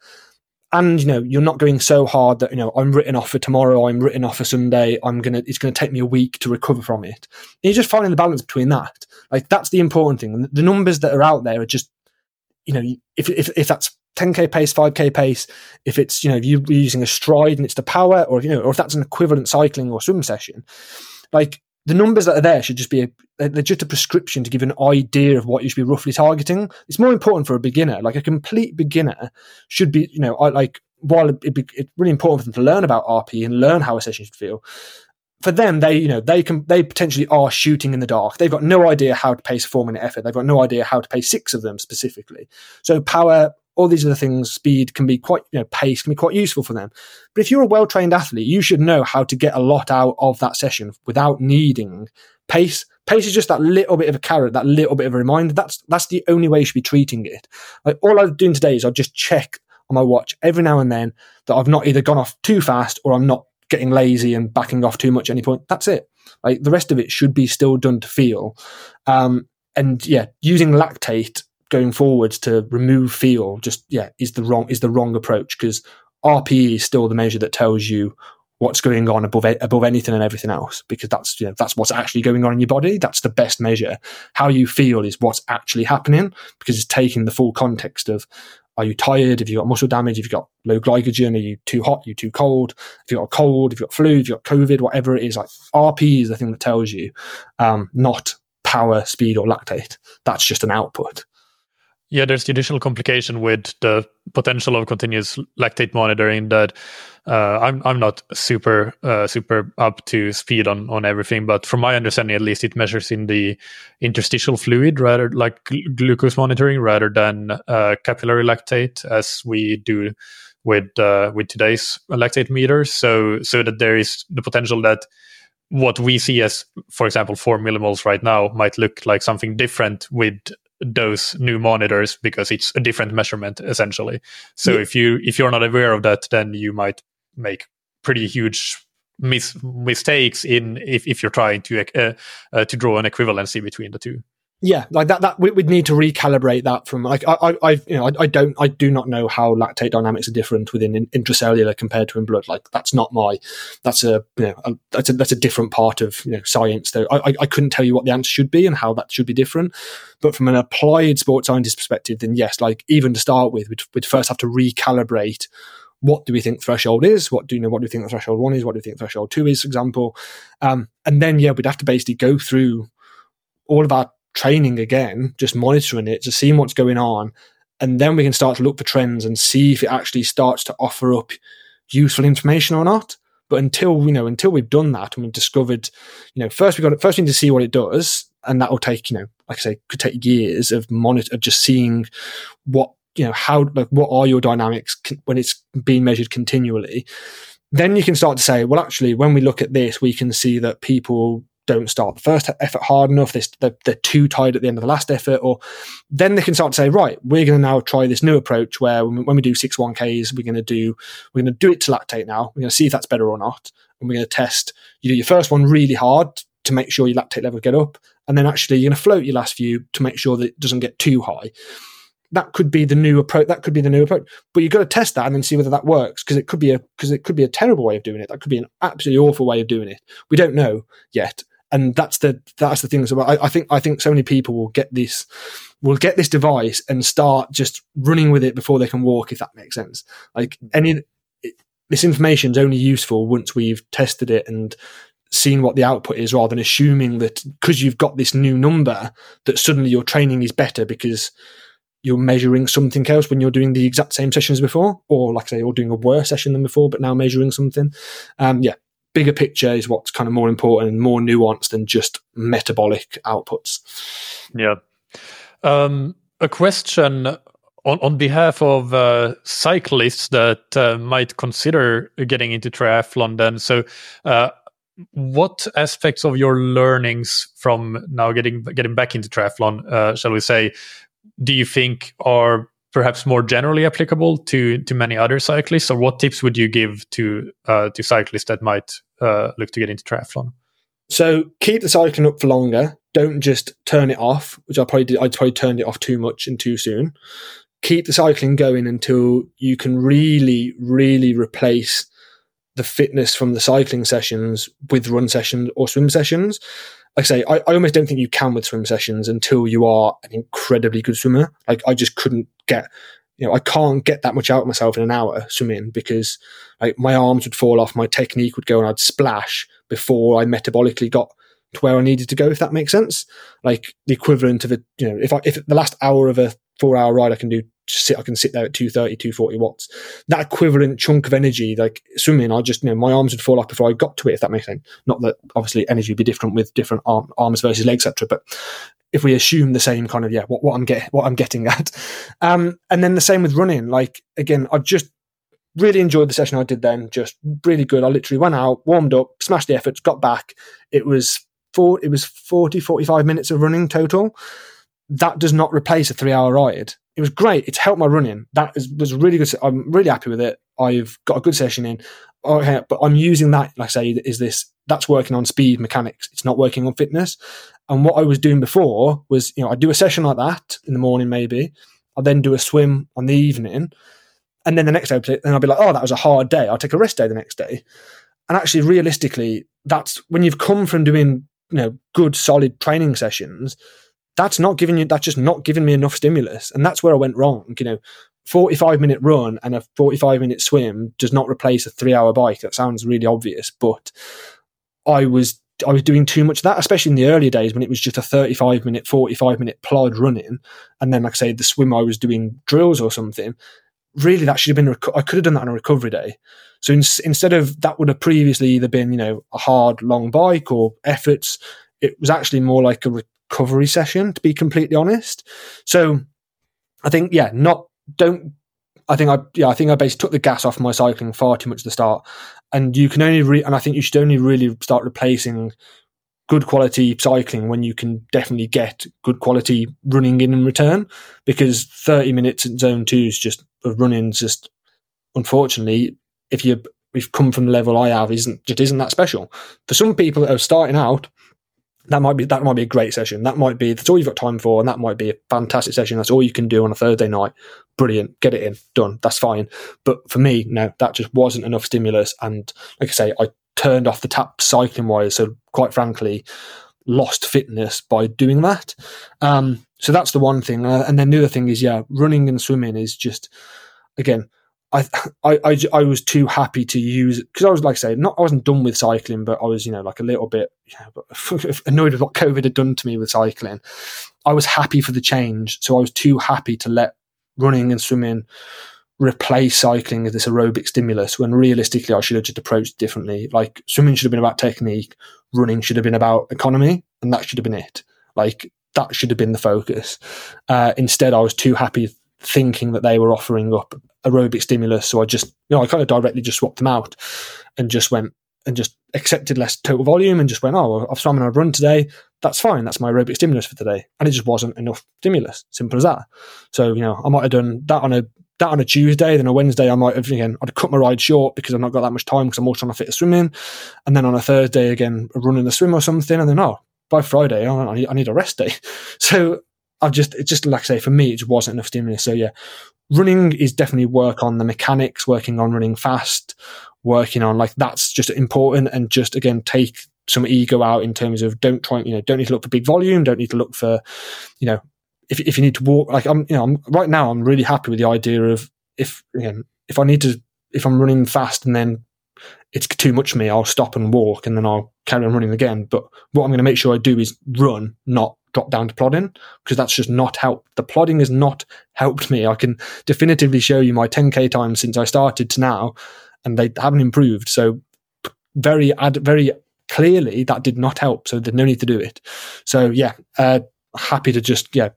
Speaker 2: and you know you're not going so hard that you know I'm written off for tomorrow, I'm written off for Sunday, I'm gonna it's gonna take me a week to recover from it. And you're just finding the balance between that. Like that's the important thing. The numbers that are out there are just you know, if, if, if that's 10k pace, 5k pace, if it's, you know, if you're using a Stryd and it's the power, or, you know, or if that's an equivalent cycling or swim session, like the numbers that are there should just be, a, they're just a prescription to give an idea of what you should be roughly targeting. It's more important for a beginner. Like a complete beginner should be, you know, I like, while it'd be, it's really important for them to learn about RPE and learn how a session should feel, for them, they you know they can they potentially are shooting in the dark. They've got no idea how to pace a four minute effort. They've got no idea how to pace six of them specifically. So power, all these other things, speed can be quite you know pace can be quite useful for them. But if you're a well trained athlete, you should know how to get a lot out of that session without needing pace. Pace is just that little bit of a carrot, that little bit of a reminder. That's that's the only way you should be treating it. Like all I'm doing today is I just check on my watch every now and then that I've not either gone off too fast or I'm not getting lazy and backing off too much at any point. That's it. Like the rest of it should be still done to feel. Um, and yeah, using lactate going forwards to remove feel just yeah is the wrong is the wrong approach because RPE is still the measure that tells you what's going on above above anything and everything else because that's you know that's what's actually going on in your body that's the best measure how you feel is what's actually happening because it's taking the full context of are you tired? Have you got muscle damage? Have you got low glycogen? Are you too hot? Are you too cold? If you've got a cold, if you've got flu, if you've got COVID, whatever it is, like RPE is the thing that tells you, um, not power, speed, or lactate. That's just an output.
Speaker 1: Yeah, there's the additional complication with the potential of continuous lactate monitoring that uh, I'm I'm not super uh, super up to speed on on everything, but from my understanding, at least, it measures in the interstitial fluid rather like gl- glucose monitoring rather than uh, capillary lactate as we do with uh, with today's lactate meters. So so that there is the potential that what we see as, for example, four millimoles right now might look like something different with those new monitors because it's a different measurement essentially. So yeah. if you if you're not aware of that, then you might make pretty huge mis- mistakes in if, if you're trying to uh, uh, to draw an equivalency between the two
Speaker 2: yeah, like that, that we, would need to recalibrate that from like, I, I, you know, I, I, don't, I do not know how lactate dynamics are different within in, intracellular compared to in blood. Like that's not my, that's a, you know, a, that's a, that's a different part of, you know, science though. I, I couldn't tell you what the answer should be and how that should be different. But from an applied sports scientist perspective, then yes, like even to start with, we'd, we'd first have to recalibrate what do we think threshold is? What do you know? What do you think the threshold one is? What do you think threshold two is, for example? Um, and then, yeah, we'd have to basically go through all of our training again, just monitoring it, just seeing what's going on. And then we can start to look for trends and see if it actually starts to offer up useful information or not. But until, you know, until we've done that and we've discovered, you know, first we got first we need to see what it does. And that will take, you know, like I say, could take years of monitor, of just seeing what, you know, how, like, what are your dynamics when it's being measured continually. Then you can start to say, well, actually, when we look at this, we can see that people don't start the first effort hard enough. They're, too tired at the end of the last effort, or then they can start to say, right, we're going to now try this new approach where when we, when we do six one Ks, we're going to do we're going to do it to lactate now. We're going to see if that's better or not, and we're going to test. You do your first one really hard to make sure your lactate level get up, and then actually you're going to float your last few to make sure that it doesn't get too high. That could be the new approach. That could be the new approach, but you've got to test that and then see whether that works because it could be a because it could be a terrible way of doing it. That could be an absolutely awful way of doing it. We don't know yet, and that's the that's the thing. So I, I think I think so many people will get this will get this device and start just running with it before they can walk. If that makes sense, like any this information is only useful once we've tested it and seen what the output is, rather than assuming that because you've got this new number that suddenly your training is better because you're measuring something else when you're doing the exact same sessions before, or like I say, you're doing a worse session than before, but now measuring something. Um, yeah, bigger picture is what's kind of more important and more nuanced than just metabolic outputs.
Speaker 1: Yeah. Um, a question on, on behalf of uh, cyclists that uh, might consider getting into triathlon then. So, uh, what aspects of your learnings from now getting getting back into triathlon, uh, shall we say, do you think are perhaps more generally applicable to to many other cyclists, or what tips would you give to uh, to cyclists that might uh, look to get into triathlon?
Speaker 2: So keep the cycling up for longer. Don't just turn it off, which I probably did. I probably turned it off too much and too soon. Keep the cycling going until you can really, really replace the fitness from the cycling sessions with run sessions or swim sessions like I say, I, I, almost don't think you can with swim sessions until you are an incredibly good swimmer. Like I just couldn't get, you know, I can't get that much out of myself in an hour swimming because like my arms would fall off, my technique would go and I'd splash before I metabolically got to where I needed to go, if that makes sense. Like the equivalent of a, you know, if I, if the last hour of a four hour ride I can do sit, I can sit there at 230, 240 watts. That equivalent chunk of energy, like swimming, I just, you know, my arms would fall off before I got to it, if that makes sense. Not that obviously energy would be different with different arm, arms versus legs, etc. But if we assume the same kind of, yeah, what, what I'm getting, what I'm getting at. Um, and then the same with running. Like, again, I've just really enjoyed the session I did then. Just really good. I literally went out, warmed up, smashed the efforts, got back. It was four, it was 40, 45 minutes of running total that does not replace a three hour ride. It was great. It's helped my running. That is, was really good. I'm really happy with it. I've got a good session in. Oh, okay, but I'm using that, like I say, is this that's working on speed mechanics. It's not working on fitness. And what I was doing before was, you know, I'd do a session like that in the morning, maybe. I'd then do a swim on the evening. And then the next day, then I'll be like, oh, that was a hard day. I'll take a rest day the next day. And actually, realistically, that's when you've come from doing, you know, good, solid training sessions that's not giving you that's just not giving me enough stimulus. And that's where i went wrong you know. 45 minute run and a 45 minute swim does not replace a three hour bike. That sounds really obvious but i was i was doing too much of that especially in the earlier days when it was just a 35 minute 45 minute plod running. And then like i say the swim i was doing drills or something. Really that should have been i could have done that on a recovery day. So in, instead of that would have previously either been you know a hard long bike or efforts. It was actually more like a recovery session, to be completely honest. So I think, yeah, not, don't, I think I, yeah, I think I basically took the gas off my cycling far too much at the start. And you can only, re- and I think you should only really start replacing good quality cycling when you can definitely get good quality running in and return because 30 minutes in zone two is just of running just unfortunately if you we've come from the level I have isn't just isn't that special. For some people that are starting out, that might be that might be a great session. That might be that's all you've got time for, and that might be a fantastic session. That's all you can do on a Thursday night. Brilliant, get it in, done. That's fine. But for me, no, that just wasn't enough stimulus. And like I say, I turned off the tap cycling wise. So quite frankly, lost fitness by doing that. Um, so that's the one thing. Uh, and then the other thing is, yeah, running and swimming is just again I, I, I, I, was too happy to use because I was like I say, not I wasn't done with cycling, but I was you know like a little bit annoyed with what COVID had done to me with cycling. I was happy for the change, so I was too happy to let running and swimming replace cycling as this aerobic stimulus. When realistically, I should have just approached differently. Like swimming should have been about technique, running should have been about economy, and that should have been it. Like that should have been the focus. Uh, instead, I was too happy thinking that they were offering up aerobic stimulus. So I just, you know, I kind of directly just swapped them out and just went and just accepted less total volume and just went, oh, I've swum and I've run today. That's fine. That's my aerobic stimulus for today. And it just wasn't enough stimulus. Simple as that. So, you know, I might have done that on a that on a Tuesday, then a Wednesday I might have again I'd cut my ride short because I've not got that much time because I'm also trying to fit a swim in. And then on a Thursday again, running a swim or something, and then oh, by Friday, oh, I I need a rest day. So I've just just like I say for me it just wasn't enough stimulus. So yeah, running is definitely work on the mechanics, working on running fast, working on like that's just important and just again take some ego out in terms of don't try you know don't need to look for big volume, don't need to look for you know if if you need to walk like I'm you know I'm right now I'm really happy with the idea of if you know, if I need to if I'm running fast and then it's too much for me, I'll stop and walk and then I'll carry on running again. But what I'm going to make sure I do is run, not drop down to plodding because that's just not helped. The plodding has not helped me. I can definitively show you my 10k times since I started to now, and they haven't improved. So very very clearly that did not help. So there's no need to do it. So yeah, uh, happy to just yeah,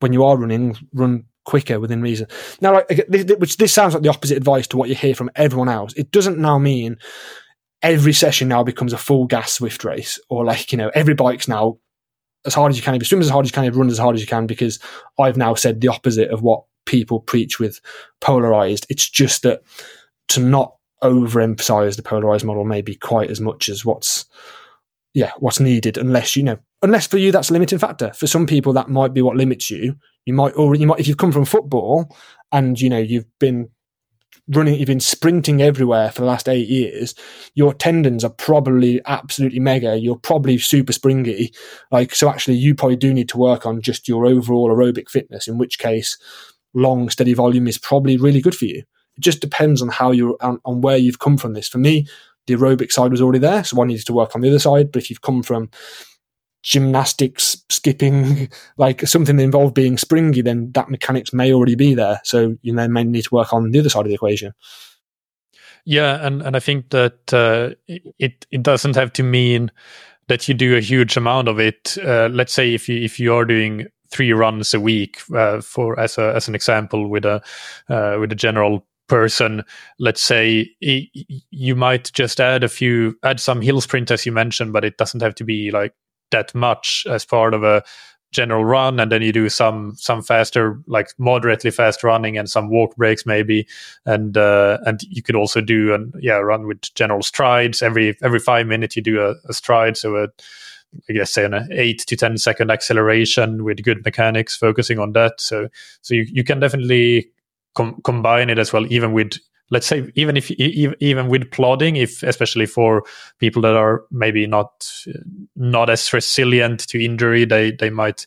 Speaker 2: when you are running, run quicker within reason. Now, like, which this sounds like the opposite advice to what you hear from everyone else. It doesn't now mean every session now becomes a full gas Zwift race, or like you know every bike's now as hard as you can, if you swim as hard as you can, if you run as hard as you can, because I've now said the opposite of what people preach with polarized. It's just that to not overemphasize the polarized model maybe quite as much as what's yeah what's needed unless you know unless for you that's a limiting factor for some people that might be what limits you you might or you might if you've come from football and you know you've been running, you've been sprinting everywhere for the last eight years, your tendons are probably absolutely mega. You're probably super springy. Like, so actually, you probably do need to work on just your overall aerobic fitness, in which case, long, steady volume is probably really good for you. It just depends on how you're, on, on where you've come from this. For me, the aerobic side was already there, so I needed to work on the other side. But if you've come from gymnastics, skipping, like something that involved being springy, then that mechanics may already be there. So you then may need to work on the other side of the equation.
Speaker 1: Yeah, and, and I think that uh, it it doesn't have to mean that you do a huge amount of it. Uh, let's say if you if you are doing three runs a week, uh, for as a as an example, with a uh, with a general person let's say you might just add a few add some hill sprint as you mentioned but it doesn't have to be like that much as part of a general run and then you do some some faster like moderately fast running and some walk breaks maybe. And uh, and you could also do and yeah run with general strides. Every every five minutes you do a, a stride. So a I guess say an eight to ten second acceleration with good mechanics focusing on that. So so you, you can definitely com- combine it as well even with let's say even if even with plodding if especially for people that are maybe not not as resilient to injury they they might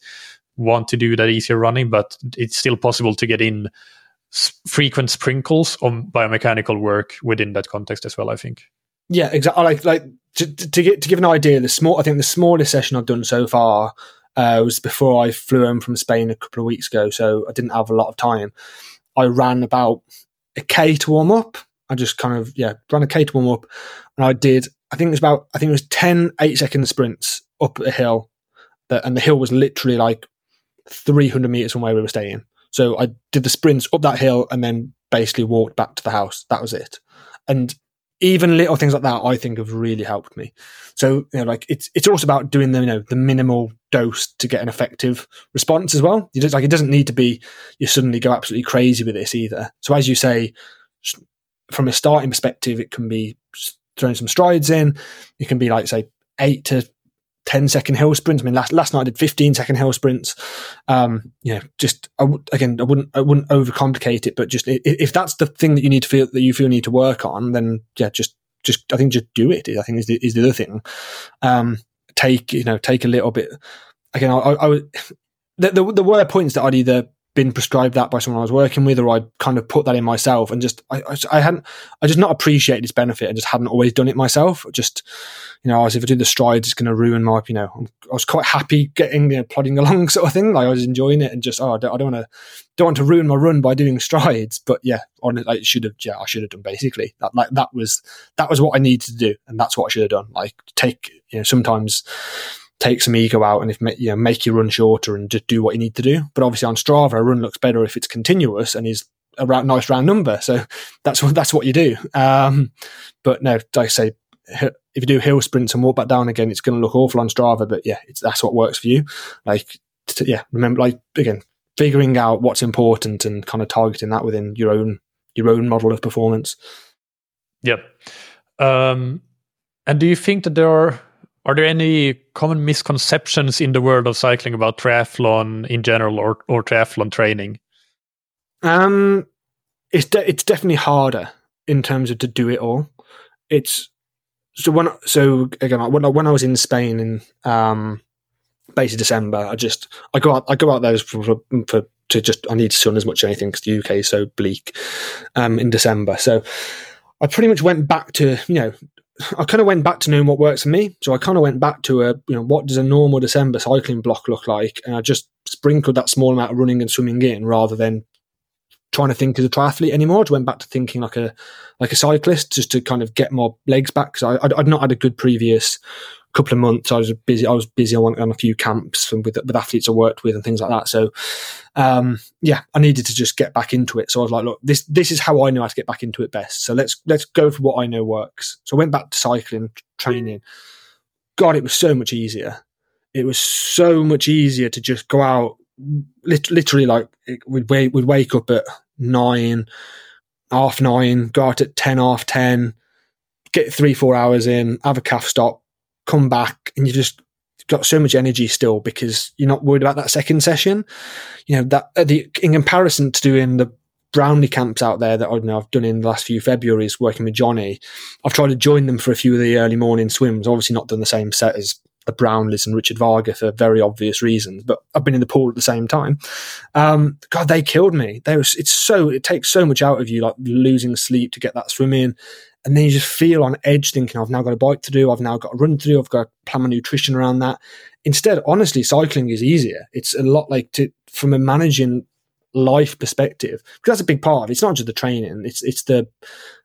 Speaker 1: want to do that easier running but it's still possible to get in frequent sprinkles of biomechanical work within that context as well i think.
Speaker 2: Yeah exactly like like to, to get to give an idea the small i think the smallest session i've done so far uh, was before i flew home from spain a couple of weeks ago so i didn't have a lot of time. I ran about a K to warm up. I just kind of, yeah, ran a K to warm up. And I did, I think it was about, I think it was 10 eight second sprints up a hill. That, and the hill was literally like 300 meters from where we were staying. So I did the sprints up that hill and then basically walked back to the house. That was it. And even little things like that, I think have really helped me. So, you know, like it's, it's also about doing the, you know, the minimal dose to get an effective response as well. You just like, it doesn't need to be, you suddenly go absolutely crazy with this either. So as you say, from a starting perspective, it can be throwing some strides in. It can be like, say, eight to 10 second hill sprints. I mean, last, last night I did 15 second hill sprints. Um, you know, just, I w- again, I wouldn't, I wouldn't overcomplicate it, but just if, if that's the thing that you need to feel that you feel need to work on, then yeah, just, just, I think just do it. I think is the, is the other thing. Um, take, you know, take a little bit, again, I, I, I would, there, there were points that I'd either been prescribed that by someone I was working with, or I kind of put that in myself, and just I, I, I hadn't, I just not appreciated its benefit, and just hadn't always done it myself. Just you know, as if I do the strides, it's going to ruin my, you know, I was quite happy getting you know, plodding along, sort of thing. Like I was enjoying it, and just oh, I don't, don't want to, don't want to ruin my run by doing strides. But yeah, on it, like should have, yeah, I should have done basically. That like that was that was what I needed to do, and that's what I should have done. Like take, you know, sometimes take some ego out and if you know make your run shorter and just do what you need to do. But obviously on Strava, a run looks better if it's continuous and is a round, nice round number. So that's what that's what you do. Um, but no, I say, if you do hill sprints and walk back down again, it's going to look awful on Strava. But yeah, that's what works for you. Like to, yeah, remember like again figuring out what's important and kind of targeting that within your own your own model of performance.
Speaker 1: Yep. Um, and do you think that there are are there any common misconceptions in the world of cycling about triathlon in general or, or triathlon training?
Speaker 2: Um, it's de- it's definitely harder in terms of to do it all. It's so when so again when I, when I was in Spain in um basically December, I just I go out I go out there for, for, for to just I need sun as much as anything because the UK is so bleak um in December. So I pretty much went back to you know I kind of went back to knowing what works for me. So I kind of went back to a, you know, what does a normal December cycling block look like? And I just sprinkled that small amount of running and swimming in rather than trying to think as a triathlete anymore. I just went back to thinking like a like a cyclist, just to kind of get more legs back. Because I'd, I'd not had a good previous couple of months. I was busy. I was busy on, on a few camps with with athletes I worked with and things like that. So, um, yeah, I needed to just get back into it. So I was like, look, this this is how I know how to get back into it best. So let's let's go for what I know works. So I went back to cycling training. God, it was so much easier. It was so much easier to just go out. literally, like we'd we'd wake up at nine, half nine, go out at ten, half ten, get three, four hours in, have a calf stop, come back, and you just got so much energy still because you're not worried about that second session. You know that uh, the in comparison to doing the Brownlee camps out there that I know I've done in the last few Februarys working with Johnny. I've tried to join them for a few of the early morning swims. Obviously, not done the same set as the Brownlees and Richard Varga for very obvious reasons, but I've been in the pool at the same time. Um, God, they killed me. They was, it's so, it takes so much out of you, like losing sleep to get that swim in. And then you just feel on edge thinking, I've now got a bike to do. I've now got a run to do. I've got to plan my nutrition around that. Instead, honestly, cycling is easier. It's a lot like to, from a managing life perspective, because that's a big part of it. It's not just the training. It's, it's the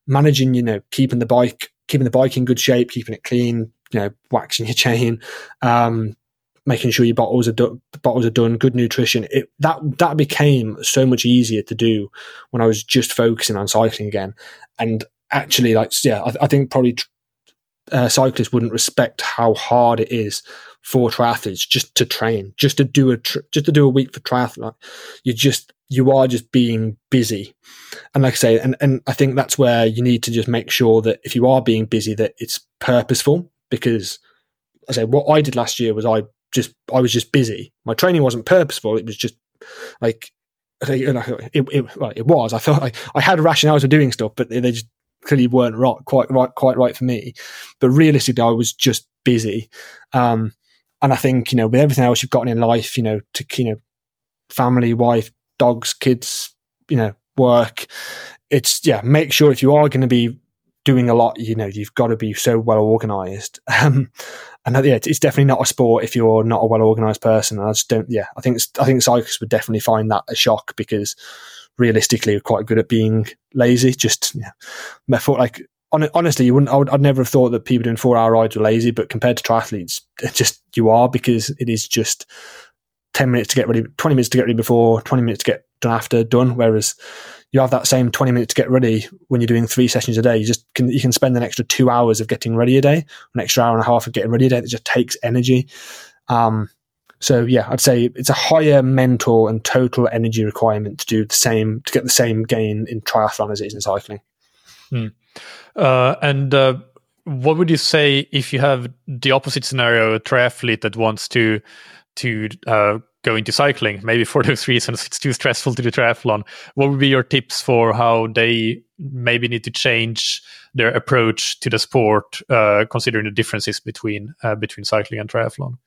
Speaker 2: managing, you know, keeping the bike, keeping the bike in good shape, keeping it clean, you know, waxing your chain, um, making sure your bottles are do- bottles are done, good nutrition. It, that that became so much easier to do when I was just focusing on cycling again. And actually, like, yeah, I, I think probably uh, cyclists wouldn't respect how hard it is for triathletes just to train, just to do a tr- just to do a week for triathlon. You just you are just being busy, and like I say, and and I think that's where you need to just make sure that if you are being busy, that it's purposeful because I say what I did last year was I just I was just busy. My training wasn't purposeful. It was just like it, it, it was. I thought I, I had rationales for doing stuff, but they just clearly weren't right, quite right, quite right for me. But realistically, I was just busy. Um, and I think you know, with everything else you've gotten in life, you know, to you know, family, wife, dogs, kids, you know, work. It's yeah. Make sure if you are going to be doing a lot, you know, you've got to be so well organized. Um, and yeah, it's definitely not a sport if you're not a well organized person. I just don't. Yeah, I think I think cyclists would definitely find that a shock because realistically, we're quite good at being lazy. Just yeah, I thought like honestly, you wouldn't. I would, I'd never have thought that people doing four hour rides were lazy, but compared to triathletes, just you are because it is just ten minutes to get ready, twenty minutes to get ready before, twenty minutes to get done after done. Whereas you have that same 20 minutes to get ready when you're doing three sessions a day. You just can, you can spend an extra two hours of getting ready a day, an extra hour and a half of getting ready a day. That just takes energy. Um, so yeah, I'd say it's a higher mental and total energy requirement to do the same, to get the same gain in triathlon as it is in cycling.
Speaker 1: Hmm. Uh, and, uh, what would you say if you have the opposite scenario, a triathlete that wants to to uh, go into cycling. Maybe for those reasons, it's too stressful to do triathlon. What would be your tips for how they maybe need to change their approach to the sport, uh, considering the differences between uh, between cycling and triathlon?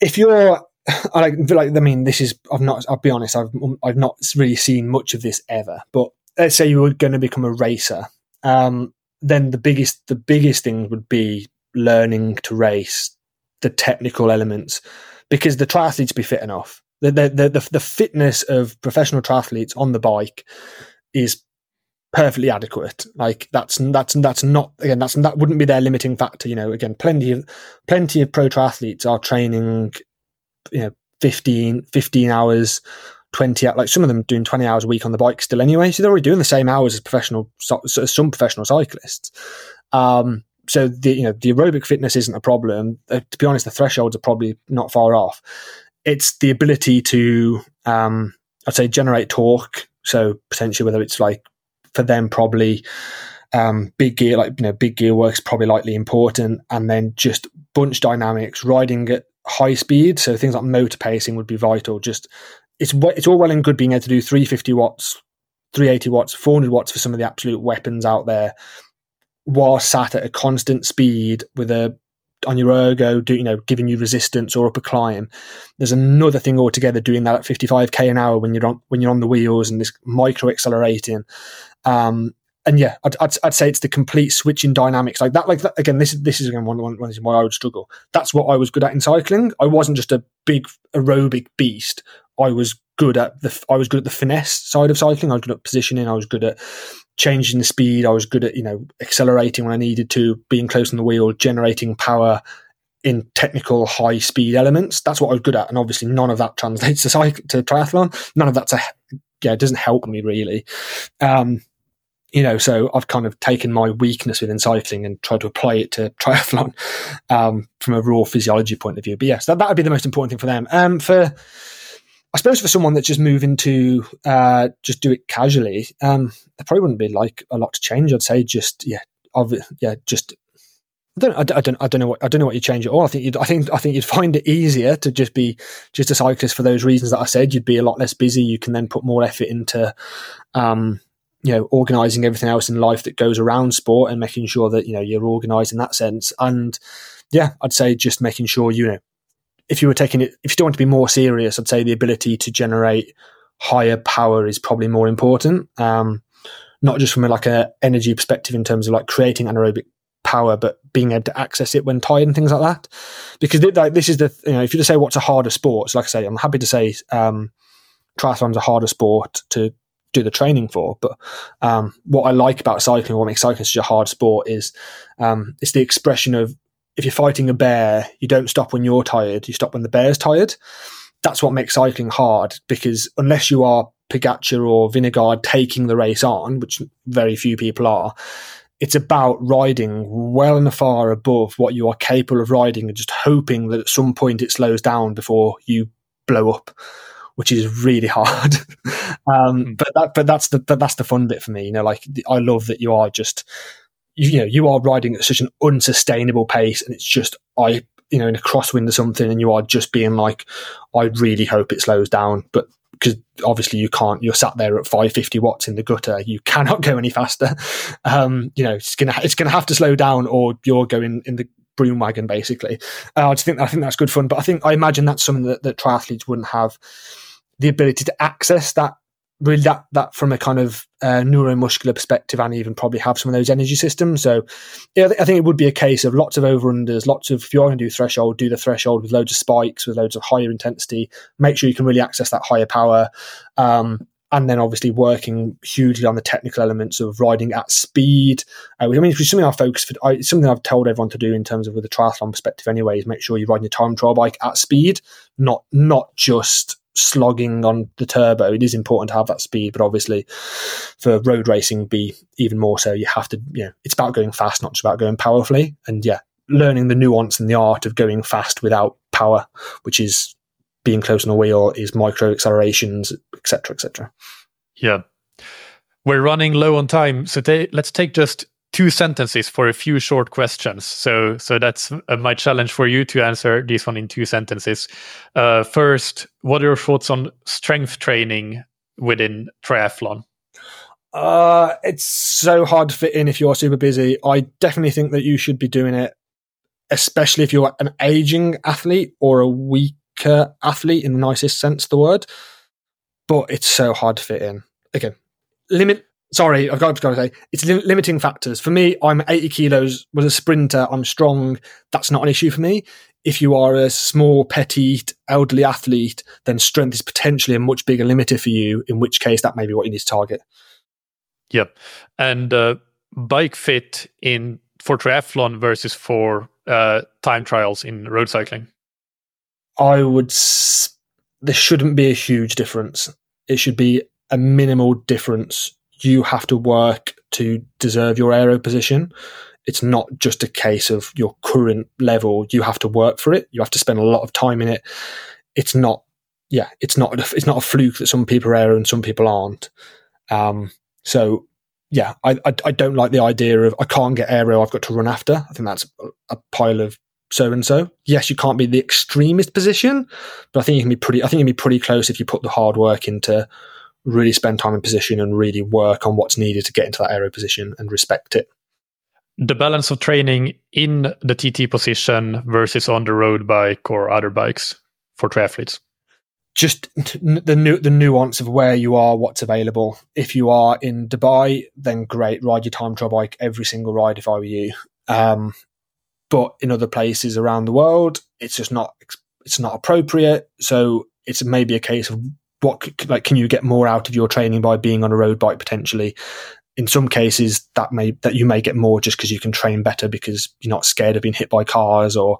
Speaker 2: If you're I like, I mean, this is, I've not, I'll be honest, I've, I've not really seen much of this ever, but let's say you were going to become a racer. Um, then the biggest, the biggest thing would be learning to race the technical elements because the triathletes be fit enough. The, the, the, the fitness of professional triathletes on the bike is perfectly adequate. Like that's that's that's not again that's that wouldn't be their limiting factor. You know, again, plenty of plenty of pro triathletes are training, you know, 15, 15 hours, twenty like some of them doing twenty hours a week on the bike still anyway. So they're already doing the same hours as professional as some professional cyclists. Um, so the you know the aerobic fitness isn't a problem. Uh, to be honest, the thresholds are probably not far off. It's the ability to, um, I'd say, generate torque. So potentially, whether it's like for them, probably um, big gear, like you know, big gear works probably likely important, and then just bunch dynamics, riding at high speed. So things like motor pacing would be vital. Just it's it's all well and good being able to do 350 watts, 380 watts, 400 watts for some of the absolute weapons out there while sat at a constant speed with a on your ergo, do, you know, giving you resistance or up a climb. There's another thing altogether doing that at 55k an hour when you're on when you're on the wheels and this micro accelerating. Um, and yeah, I'd, I'd, I'd, say it's the complete switch in dynamics like that. Like that, again, this is this is again one one reason why I would struggle. That's what I was good at in cycling. I wasn't just a big aerobic beast. I was good at the I was good at the finesse side of cycling. I was good at positioning. I was good at changing the speed. I was good at you know accelerating when I needed to, being close on the wheel, generating power in technical high speed elements. That's what I was good at, and obviously none of that translates to cycle to triathlon. None of that's a yeah, it doesn't help me really. Um, you know, so I've kind of taken my weakness within cycling and tried to apply it to triathlon um, from a raw physiology point of view. But yes, that that would be the most important thing for them. Um, for I suppose for someone that's just moving to uh, just do it casually, um, there probably wouldn't be like a lot to change. I'd say just yeah, yeah, just I don't, I don't, I don't know what, I don't know what you change at all. I think you'd, I think, I think you'd find it easier to just be just a cyclist for those reasons that I said. You'd be a lot less busy. You can then put more effort into, um, you know, organizing everything else in life that goes around sport and making sure that you know you're organized in that sense. And yeah, I'd say just making sure you know, if you were taking it, if you want to be more serious, I'd say the ability to generate higher power is probably more important. Um, not just from a, like a energy perspective in terms of like creating anaerobic power, but being able to access it when tired and things like that. Because like, this is the you know if you just say what's a harder sport, so like I say, I'm happy to say um, triathlon's a harder sport to do the training for. But um, what I like about cycling, what makes cycling such a hard sport, is um, it's the expression of if you're fighting a bear, you don't stop when you're tired, you stop when the bear's tired. That's what makes cycling hard because unless you are Pogacar or Vingegaard taking the race on, which very few people are, it's about riding well and far above what you are capable of riding and just hoping that at some point it slows down before you blow up which is really hard um, hmm. but that but that's the but that's the fun bit for me you know like i love that you are just you, know you are riding at such an unsustainable pace and it's just i you know in a crosswind or something and you are just being like i really hope it slows down. But because obviously you can't you're sat there at 550 watts in the gutter. You cannot go any faster. Um, you know it's gonna it's gonna have to slow down or you're going in the broom wagon basically. Uh, i just think i think that's good fun. But i think i imagine that's something that, that triathletes wouldn't have the ability to access that really that that from a kind of uh, neuromuscular perspective and even probably have some of those energy systems. So yeah, I think it would be a case of lots of over unders, lots of if you're going to do threshold, do the threshold with loads of spikes, with loads of higher intensity. Make sure you can really access that higher power. Um, and then obviously working hugely on the technical elements of riding at speed. Uh, I mean, it's something I focus for. I, something I've told everyone to do in terms of with a triathlon perspective. Anyway, is make sure you're riding your time trial bike at speed, not not just slogging on the turbo. It is important to have that speed, but obviously for road racing, be even more so. You have to, you know, it's about going fast, not just about going powerfully. And yeah, learning the nuance and the art of going fast without power, which is being close on a wheel, is micro accelerations, etc., etc.
Speaker 1: Yeah, we're running low on time, so t- let's take just two sentences for a few short questions. So, so that's uh, my challenge for you to answer this one in two sentences. Uh, first, what are your thoughts on strength training within triathlon?
Speaker 2: Uh, it's so hard to fit in if you're super busy. I definitely think that you should be doing it, especially if you're an aging athlete or a weaker athlete in the nicest sense of the word. But it's so hard to fit in. Again, limit sorry, I've got, to say it's li- limiting factors. For me, I'm 80 kilos. Was a sprinter. I'm strong. That's not an issue for me. If you are a small, petite, elderly athlete, then strength is potentially a much bigger limiter for you. In which case, that may be what you need to target.
Speaker 1: Yep, and uh, bike fit in for triathlon versus for uh, time trials in road cycling.
Speaker 2: I would. S- there shouldn't be a huge difference. It should be a minimal difference you have to work to deserve your aero position. It's not just a case of your current level. You have to work for it. You have to spend a lot of time in it. It's not, yeah, it's not, it's not a fluke that some people are aero and some people aren't. Um, so yeah, I, I, I don't like the idea of I can't get aero. I've got to run after. I think that's a pile of so and so. Yes, you can't be the extremist position, but I think you can be pretty. I think you can be pretty close if you put the hard work into really spend time in position and really work on what's needed to get into that aero position and respect it.
Speaker 1: The balance of training in the TT position versus on the road bike or other bikes for triathletes.
Speaker 2: just the nu- the nuance of where you are, what's available. If you are in Dubai, then great, ride your time trial bike every single ride. If I were you, um, but in other places around the world, it's just not it's not appropriate. So it's maybe a case of what like can you get more out of your training by being on a road bike potentially? In some cases that may that you may get more just because you can train better because you're not scared of being hit by cars or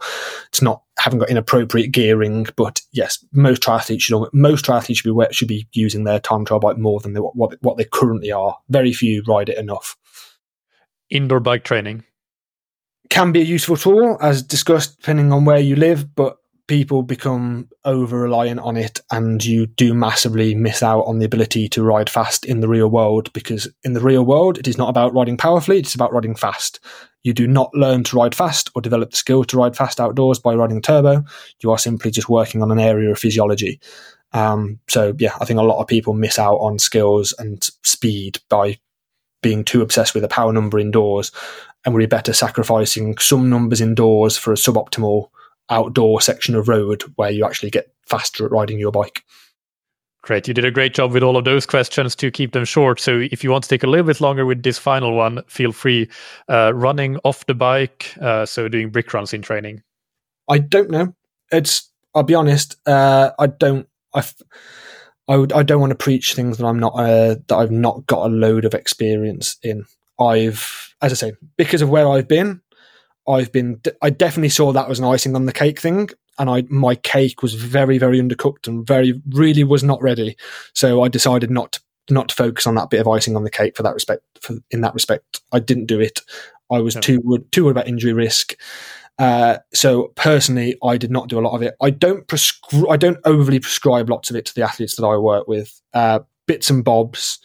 Speaker 2: it's not haven't got inappropriate gearing. But yes most triathletes should most triathletes should be should be using their time trial bike more than they, what what they currently are. Very few ride it enough.
Speaker 1: Indoor bike training.
Speaker 2: Can be a useful tool as discussed depending on where you live but people become over reliant on it and you do massively miss out on the ability to ride fast in the real world because in the real world it is not about riding powerfully it's about riding fast. You do not learn to ride fast or develop the skill to ride fast outdoors by riding turbo. You are simply just working on an area of physiology. Um, so yeah i think a lot of people miss out on skills and speed by being too obsessed with a power number indoors and we're better sacrificing some numbers indoors for a suboptimal outdoor section of road where you actually get faster at riding your bike.
Speaker 1: Great. You did a great job with all of those questions to keep them short. So if you want to take a little bit longer with this final one, feel free. Uh, running off the bike, uh, so doing brick runs in training.
Speaker 2: I don't know. It's. I'll be honest. Uh, I don't. I. I would. I don't want to preach things that I'm not. Uh, that I've not got a load of experience in. I've, as I say, because of where I've been, I've been, I definitely saw that as an icing on the cake thing. And I, my cake was very, very undercooked and very, really was not ready. So I decided not to, not to focus on that bit of icing on the cake for that respect. For, in that respect, I didn't do it. I was too, too worried about injury risk. Uh, so personally, I did not do a lot of it. I don't prescribe, I don't overly prescribe lots of it to the athletes that I work with. Uh, bits and bobs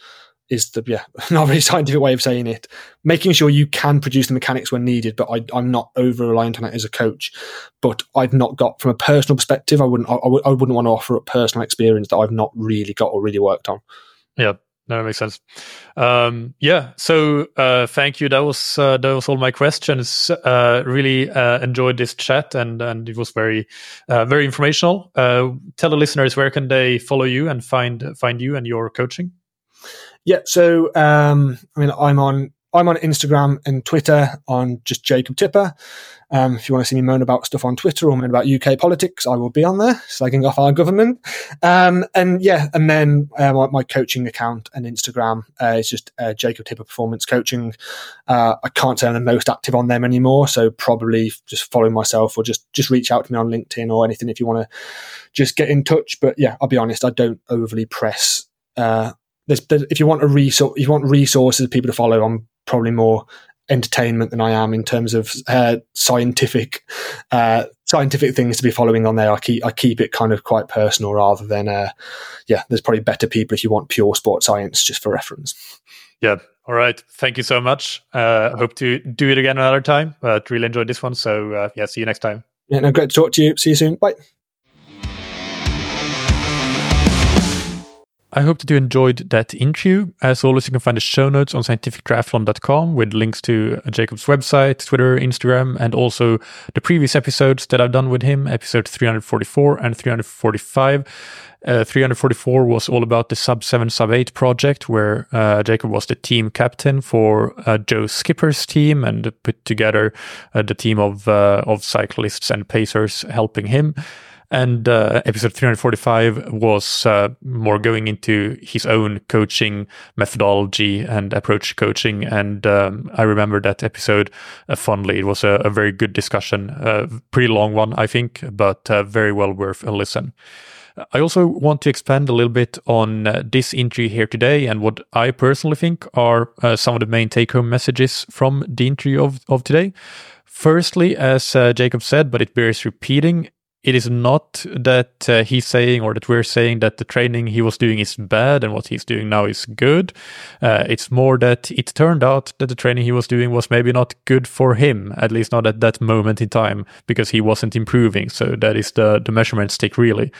Speaker 2: is the yeah not very scientific way of saying it. Making sure you can produce the mechanics when needed, but I, am not over reliant on it as a coach. But I've not got from a personal perspective. I wouldn't I, I, wouldn't want to offer a personal experience that I've not really got or really worked on.
Speaker 1: Yeah, no, that makes sense. Um, yeah, so uh, thank you. That was uh, that was all my questions. Uh, really uh, enjoyed this chat, and and it was very uh, very informational. Uh, tell the listeners where can they follow you and find find you and your coaching.
Speaker 2: Yeah, so um, I mean, I'm on I'm on Instagram and Twitter on just Jacob Tipper. Um, if you want to see me moan about stuff on Twitter or moan about UK politics, I will be on there, slagging off our government. Um, and yeah, and then uh, my, my, coaching account and Instagram uh, is just uh, Jacob Tipper Performance Coaching. Uh, I can't say I'm the most active on them anymore, so probably just follow myself or just just reach out to me on LinkedIn or anything if you want to just get in touch. But yeah, I'll be honest, I don't overly press uh, there's, there's, if you want a resource, if you want resources, people to follow, I'm probably more entertainment than I am in terms of uh, scientific uh, scientific things to be following on there. I keep I keep it kind of quite personal rather than uh, yeah. There's probably better people if you want pure sports science, just for reference.
Speaker 1: Yeah. All right. Thank you so much. Uh, hope to do it again another time. But really enjoyed this one. So uh, yeah. See you next time.
Speaker 2: Yeah. No, great to talk to you. See you soon. Bye.
Speaker 1: I hope that you enjoyed that interview. As always, you can find the show notes on scientifictriathlon.com with links to Jacob's website, Twitter, Instagram, and also the previous episodes that I've done with him, episode 344 and 345. Uh, 344 was all about the sub 7 sub 8 project where uh, Jacob was the team captain for uh, Joe Skipper's team and put together uh, the team of uh, of cyclists and pacers helping him. And uh, episode 345 was uh, more going into his own coaching methodology and approach to coaching. And um, I remember that episode uh, fondly. It was a, a very good discussion, a pretty long one, I think, but uh, very well worth a listen. I also want to expand a little bit on uh, this interview here today and what I personally think are uh, some of the main take home messages from the interview of, of today. Firstly, as uh, Jacob said, but it bears repeating, it is not that uh, he's saying or that we're saying that the training he was doing is bad and what he's doing now is good. Uh, it's more that it turned out that the training he was doing was maybe not good for him, at least not at that moment in time, because he wasn't improving. So that is the the measurement stick really.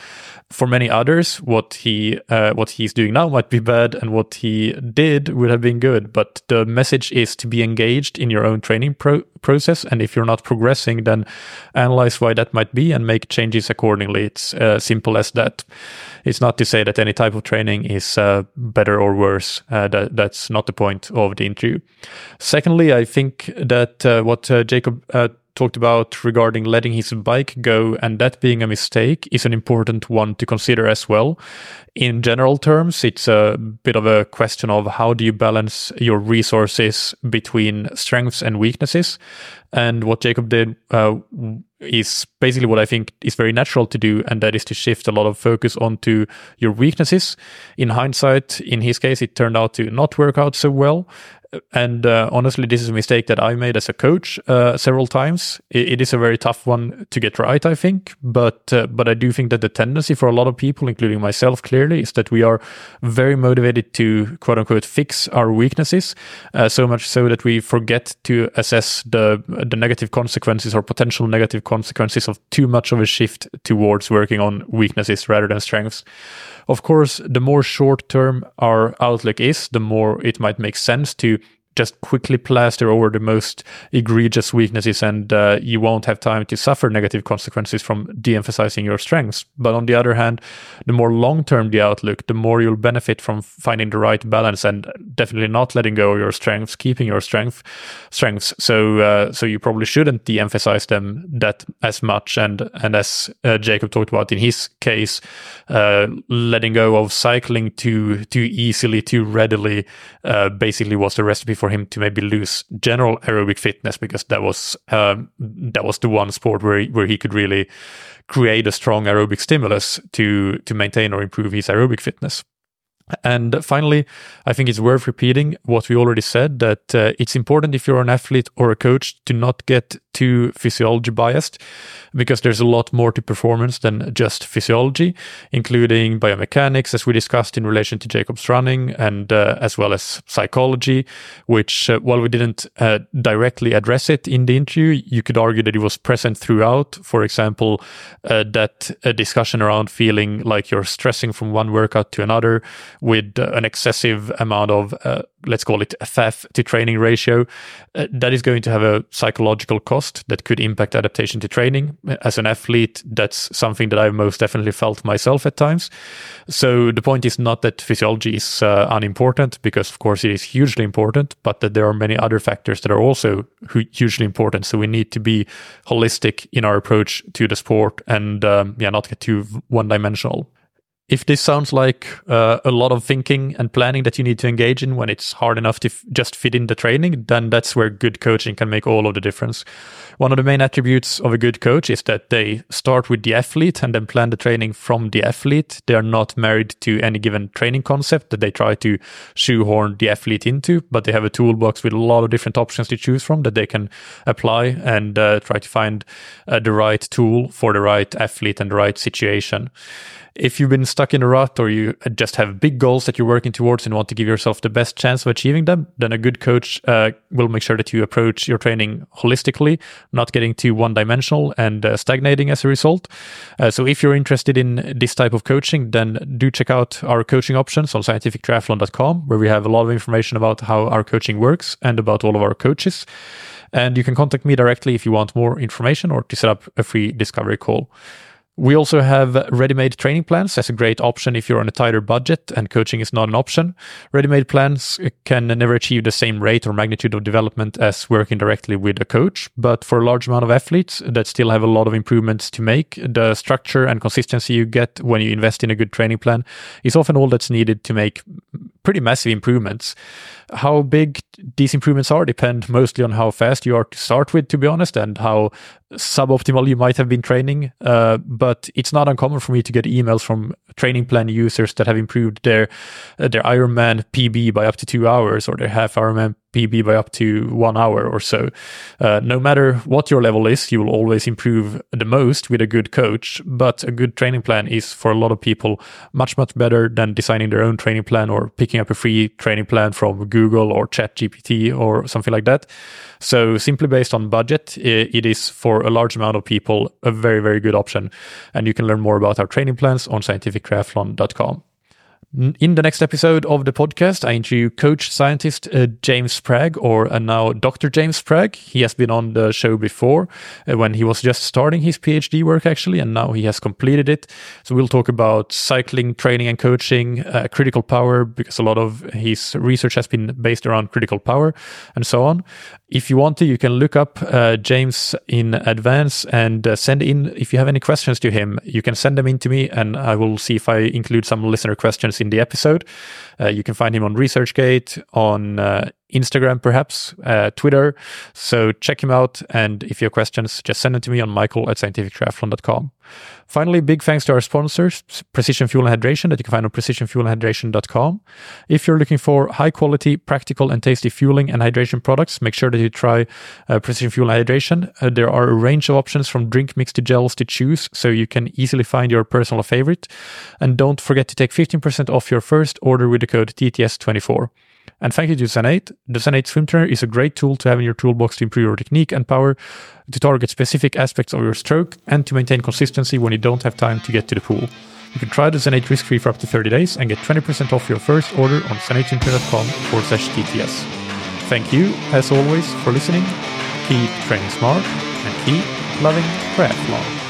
Speaker 1: For many others, what he uh, what he's doing now might be bad, and what he did would have been good. But the message is to be engaged in your own training pro- process, and if you're not progressing, then analyze why that might be and make changes accordingly. It's uh, simple as that. It's not to say that any type of training is uh, better or worse. Uh, that, that's not the point of the interview. Secondly, I think that uh, what uh, Jacob talked about regarding letting his bike go and that being a mistake is an important one to consider as well. In general terms, it's a bit of a question of how do you balance your resources between strengths and weaknesses. And what Jacob did uh, is basically what I think is very natural to do, and that is to shift a lot of focus onto your weaknesses. In hindsight, in his case, it turned out to not work out so well and uh, honestly, this is a mistake that I made as a coach uh, several times. It, it is a very tough one to get right, I think. But uh, but I do think that the tendency for a lot of people, including myself, clearly, is that we are very motivated to quote unquote fix our weaknesses, uh, so much so that we forget to assess the the negative consequences or potential negative consequences of too much of a shift towards working on weaknesses rather than strengths. Of course, the more short term our outlook is, the more it might make sense to just quickly plaster over the most egregious weaknesses and uh, you won't have time to suffer negative consequences from de-emphasizing your strengths. But on the other hand the more long term the outlook the more you'll benefit from finding the right balance and definitely not letting go of your strengths keeping your strength strengths. So uh, so you probably shouldn't de-emphasize them that as much. And and as uh, Jacob talked about in his case uh, letting go of cycling too too easily too readily uh, basically was the recipe for for him to maybe lose general aerobic fitness because that was um, that was the one sport where he, where he could really create a strong aerobic stimulus to to maintain or improve his aerobic fitness. And finally, I think it's worth repeating what we already said that uh, it's important if you're an athlete or a coach to not get too physiology biased because there's a lot more to performance than just physiology, including biomechanics, as we discussed in relation to Jacob's running, and uh, as well as psychology, which, uh, while we didn't uh, directly address it in the interview, you could argue that it was present throughout. For example, uh, that discussion around feeling like you're stressing from one workout to another with uh, an excessive amount of, uh, let's call it FF to training ratio, uh, that is going to have a psychological cost that could impact adaptation to training. As an athlete, that's something that I've most definitely felt myself at times. So the point is not that physiology is uh, unimportant, because of course it is hugely important, but that there are many other factors that are also hugely important. So we need to be holistic in our approach to the sport and um, yeah, not get too one dimensional if this sounds like uh, a lot of thinking and planning that you need to engage in when it's hard enough to f- just fit in the training, then that's where good coaching can make all of the difference. One of the main attributes of a good coach is that they start with the athlete and then plan the training from the athlete. They are not married to any given training concept that they try to shoehorn the athlete into, but they have a toolbox with a lot of different options to choose from that they can apply and uh, try to find uh, the right tool for the right athlete and the right situation if you've been stuck in a rut or you just have big goals that you're working towards and want to give yourself the best chance of achieving them, then a good coach uh, will make sure that you approach your training holistically, not getting too one dimensional and uh, stagnating as a result. Uh, so if you're interested in this type of coaching, then do check out our coaching options on scientifictriathlon.com, where we have a lot of information about how our coaching works and about all of our coaches. And you can contact me directly if you want more information or to set up a free discovery call. We also have ready-made training plans as a great option if you're on a tighter budget and coaching is not an option. Ready-made plans can never achieve the same rate or magnitude of development as working directly with a coach, but for a large amount of athletes that still have a lot of improvements to make, the structure and consistency you get when you invest in a good training plan is often all that's needed to make pretty massive improvements. How big these improvements are depend mostly on how fast you are to start with, to be honest, and how suboptimal you might have been training. Uh, but it's not uncommon for me to get emails from training plan users that have improved their uh, their Ironman PB by up to two hours or their half Ironman PB by up to one hour or so. Uh, no matter what your level is, you will always improve the most with a good coach. But a good training plan is for a lot of people much, much better than designing their own training plan or picking up a free training plan from Google or ChatGPT or something like that. So, simply based on budget, it is for a large amount of people a very, very good option. And you can learn more about our training plans on scientifictriathlon.com. In the next episode of the podcast, I interview coach scientist uh, James Spragg, or uh, now Dr. James Spragg. He has been on the show before uh, when he was just starting his PhD work, actually, and now he has completed it. So we'll talk about cycling, training, and coaching, uh, critical power, because a lot of his research has been based around critical power, and so on. If you want to, you can look up uh, James in advance and uh, send in, if you have any questions to him, you can send them in to me, and I will see if I include some listener questions the episode. Uh, you can find him on ResearchGate, on uh, Instagram, perhaps, uh, Twitter. So check him out. And if you have questions, just send them to me on mikael at scientifictriathlon.com. Finally, big thanks to our sponsors, Precision Fuel and Hydration, that you can find on precisionfuelandhydration.com. If you're looking for high quality, practical, and tasty fueling and hydration products, make sure that you try uh, Precision Fuel and Hydration. Uh, there are a range of options from drink mix to gels to choose, so you can easily find your personal favorite. And don't forget to take 15% off your first order with the code TTS24. And thank you to Zen8. The Zen8 Swim Trainer is a great tool to have in your toolbox to improve your technique and power, to target specific aspects of your stroke, and to maintain consistency when you don't have time to get to the pool. You can try the Zen8 risk-free for up to 30 days and get 20% off your first order on zen8swimtrainer.com forward slash TTS. Thank you, as always, for listening. Keep training smart and keep loving triathlon.